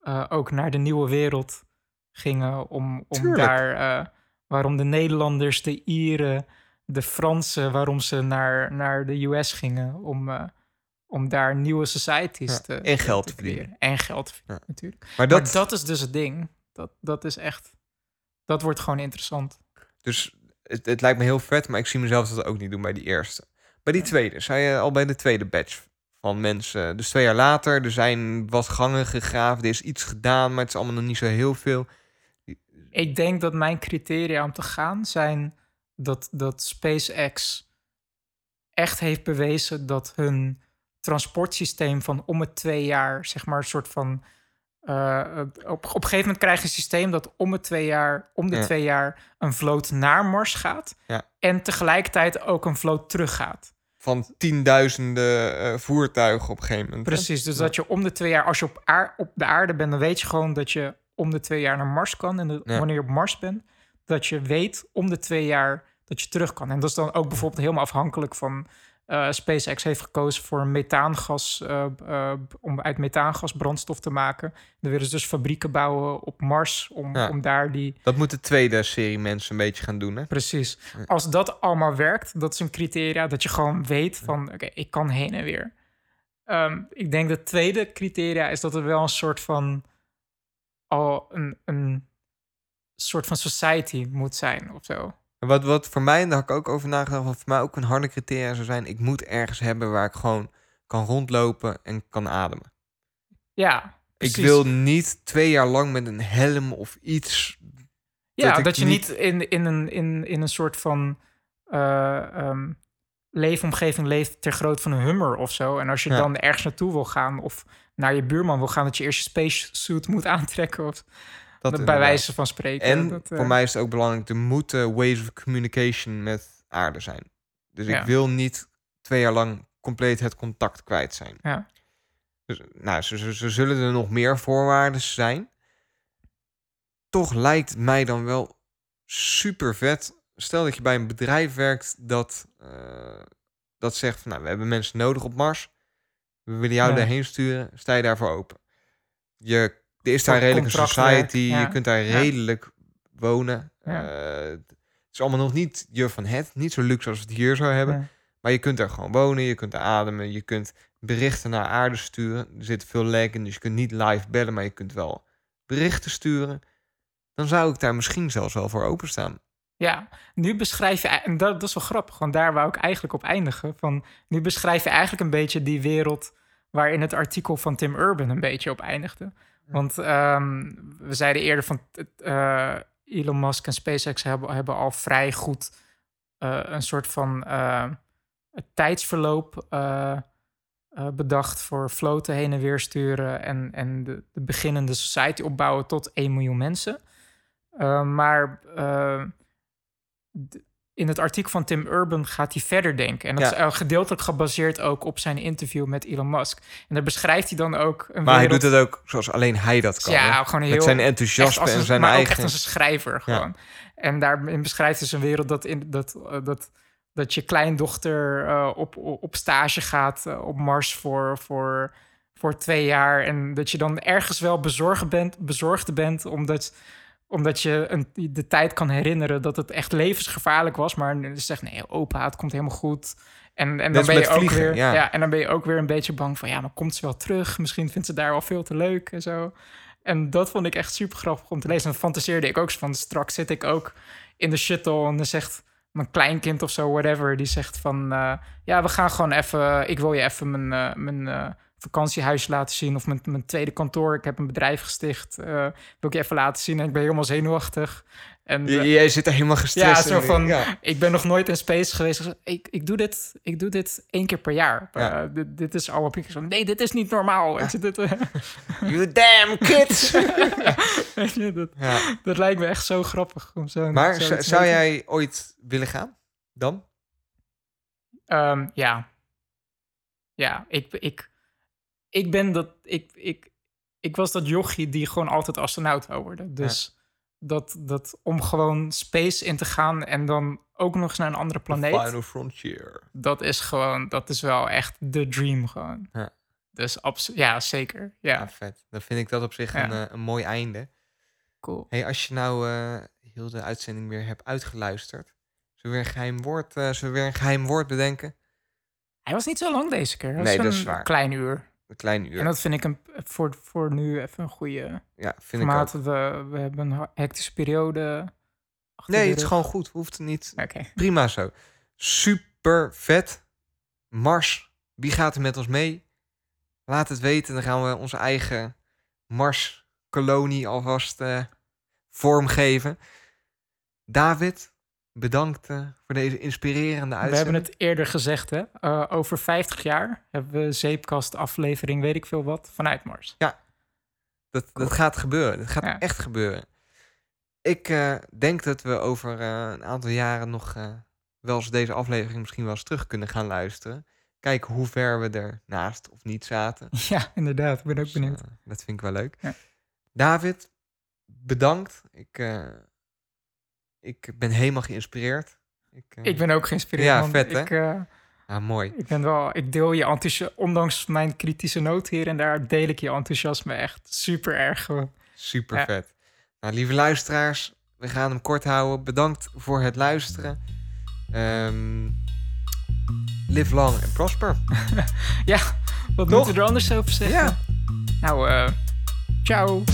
eh, ook naar de nieuwe wereld gingen. Om, om Tuurlijk. daar, eh, waarom de Nederlanders, de Ieren, de Fransen, waarom ze naar, naar de US gingen. Om, om daar nieuwe societies Ja, te en geld te verdienen. En geld te verdienen, Ja. natuurlijk. Maar dat, Maar dat is dus het ding. Dat, dat is echt, dat wordt gewoon interessant. dus het, het lijkt me heel vet, maar ik zie mezelf dat ook niet doen bij die eerste. Bij die tweede, zei je al bij de tweede batch van mensen. Dus twee jaar later, er zijn wat gangen gegraven, er is iets gedaan, maar het is allemaal nog niet zo heel veel. Ik denk dat mijn criteria om te gaan zijn dat, dat SpaceX echt heeft bewezen dat hun transportsysteem van om het twee jaar, zeg maar, een soort van. eh, op, op een gegeven moment krijg je een systeem dat om het twee jaar, om de Ja. twee jaar een vloot naar Mars gaat. Ja. En tegelijkertijd ook een vloot teruggaat. Van tienduizenden eh, voertuigen op een gegeven moment. Precies, dus Ja. dat je om de twee jaar, als je op, op de aarde bent, dan weet je gewoon dat je om de twee jaar naar Mars kan. En de- Ja. wanneer je op Mars bent, dat je weet om de twee jaar dat je terug kan. En dat is dan ook bijvoorbeeld helemaal afhankelijk van. Eh, SpaceX heeft gekozen voor methaangas, eh, eh, om uit methaangas brandstof te maken. Dan willen ze dus fabrieken bouwen op Mars om, Ja. om daar die Dat moet de tweede serie mensen een beetje gaan doen, hè? Precies. Als dat allemaal werkt, dat is een criteria dat je gewoon weet van, oké, ik kan heen en weer. Ehm, ik denk dat tweede criteria is dat er wel een soort van al een, een soort van society moet zijn of zo. Wat, wat voor mij, en daar had ik ook over nagedacht, wat voor mij ook een harde criteria zou zijn, ik moet ergens hebben waar ik gewoon kan rondlopen en kan ademen. Ja, precies. Ik wil niet twee jaar lang met een helm of iets. ja, dat je niet- in, in, een, in, in een soort van eh, ehm, leefomgeving leeft ter grootte van een hummer of zo. En als je Ja. dan ergens naartoe wil gaan of naar je buurman wil gaan, dat je eerst je spacesuit moet aantrekken. Of, Dat bij wijze van spreken. En dat, eh, voor mij is het ook belangrijk, er moeten ways of communication met aarde zijn. Dus Ja. ik wil niet twee jaar lang compleet het contact kwijt zijn. Ja. Dus, nou, ze, ze, ze zullen er nog meer voorwaarden zijn. Toch lijkt mij dan wel super vet. Stel dat je bij een bedrijf werkt dat, eh, dat zegt van, nou, we hebben mensen nodig op Mars. We willen jou Ja. daarheen sturen. Sta je daarvoor open? Je, er is daar redelijk een society. ja. Je kunt daar redelijk wonen. Eh, het is allemaal nog niet je van het. Niet zo luxe als we het hier zou hebben. Maar je kunt er gewoon wonen, je kunt ademen, je kunt berichten naar aarde sturen. Er zit veel lag in, dus je kunt niet live bellen, maar je kunt wel berichten sturen. Dan zou ik daar misschien zelfs wel voor openstaan. Ja, nu beschrijf je, en dat, dat is wel grappig, want daar wou ik eigenlijk op eindigen. Van, nu beschrijf je eigenlijk een beetje die wereld waarin het artikel van Tim Urban een beetje op eindigde. Want ehm, we zeiden eerder van eh, Elon Musk en SpaceX hebben, hebben al vrij goed eh, een soort van eh, tijdsverloop bedacht voor floten heen en weer sturen en, en de, de beginnende society opbouwen tot 1 miljoen mensen. Uh, maar uh, in het artikel van Tim Urban gaat hij verder denken. En dat Ja. is eh, gedeeltelijk gebaseerd ook op zijn interview met Elon Musk. En daar beschrijft hij dan ook een Maar hij doet het ook zoals alleen hij dat kan. Ja, hè? gewoon heel... Met zijn enthousiasme als een, en zijn maar ook eigen... echt als een schrijver gewoon. En daarin beschrijft hij zijn wereld dat, in, dat, eh, dat, dat je kleindochter eh, op, op stage gaat op Mars voor, voor, voor twee jaar. En dat je dan ergens wel bezorgd bent, bezorgd bent omdat, omdat je een, de tijd kan herinneren dat het echt levensgevaarlijk was. Maar je zegt, nee, opa, het komt helemaal goed. En, en dan ben je ook vliegen, weer, ja. ja. en dan ben je ook weer een beetje bang van, ja, maar komt ze wel terug? Misschien vindt ze daar wel veel te leuk en zo. En dat vond ik echt super grappig om te lezen. En dan fantaseerde ik ook van, straks zit ik ook in de shuttle en dan zegt mijn kleinkind of zo, whatever, die zegt van, eh, ja, we gaan gewoon even, ik wil je even mijn, eh, mijn eh, vakantiehuis laten zien of mijn, mijn tweede kantoor. Ik heb een bedrijf gesticht, eh, wil ik je even laten zien en ik ben helemaal zenuwachtig. En Jij zit er helemaal gestrest ja, zo van, Ja. ik ben nog nooit in space geweest. Ik, ik, doe, dit, ik doe dit één keer per jaar. Ja. Eh, dit, dit is al op ik zo, nee, dit is niet normaal. Weet je, dit, eh, You damn kids! weet je, dat, dat lijkt me echt zo grappig. Om zo, Maar zo zou, jij ooit willen gaan? Dan? Ehm, ja. Ja, ik, ik, ik ben dat... Ik, ik, ik was dat jochie die gewoon altijd astronaut wou worden. Dus dat, dat om gewoon space in te gaan en dan ook nog eens naar een andere planeet... Final Frontier. dat is gewoon, dat is wel echt de dream gewoon. Ja. Dus absoluut, ja, zeker. Ja, Ja, vet. Dan vind ik dat op zich een, eh, een mooi einde. cool. Hey, als je nou eh, heel de uitzending weer hebt uitgeluisterd, zullen we weer een geheim woord, eh, zullen we weer een geheim woord bedenken? Hij was niet zo lang deze keer. Nee, was dat is een waar. klein uur. Een klein uur. En dat vind ik een, voor, voor nu even een goede ja, vind formaat. We, we hebben een hectische periode. Nee, het is gewoon goed. Hoeft niet. Oké. Prima zo. Super vet. Mars. Wie gaat er met ons mee? Laat het weten. Dan gaan we onze eigen Mars-kolonie alvast eh, vormgeven. David, bedankt voor deze inspirerende We uitzending. hebben het eerder gezegd, hè? Eh, over 50 jaar hebben we zeepkast aflevering, weet ik veel wat, vanuit Mars. Dat, dat gaat gebeuren. Dat gaat Ja. echt gebeuren. Ik eh, denk dat we over eh, een aantal jaren nog wel eens deze aflevering misschien wel eens terug kunnen gaan luisteren. Kijken hoe ver we er naast of niet zaten. Ja, inderdaad. Ik ben ook Dus, benieuwd. dat vind ik wel leuk. Ja. David, bedankt. Ik, ik ben helemaal geïnspireerd. Ik, eh, Ik ben ook geïnspireerd. Ja, vet, hè? ik, eh, ah, mooi. ik ben wel, ik deel je enthousiasme, ondanks mijn kritische noot hier en daar deel ik je enthousiasme echt super erg gewoon. Super Ja. vet. Nou, lieve luisteraars, we gaan hem kort houden. Bedankt voor het luisteren. Ehm, live long en prosper. Ja, wat Toch? moeten we er anders over zeggen? Ja. Nou, eh ciao.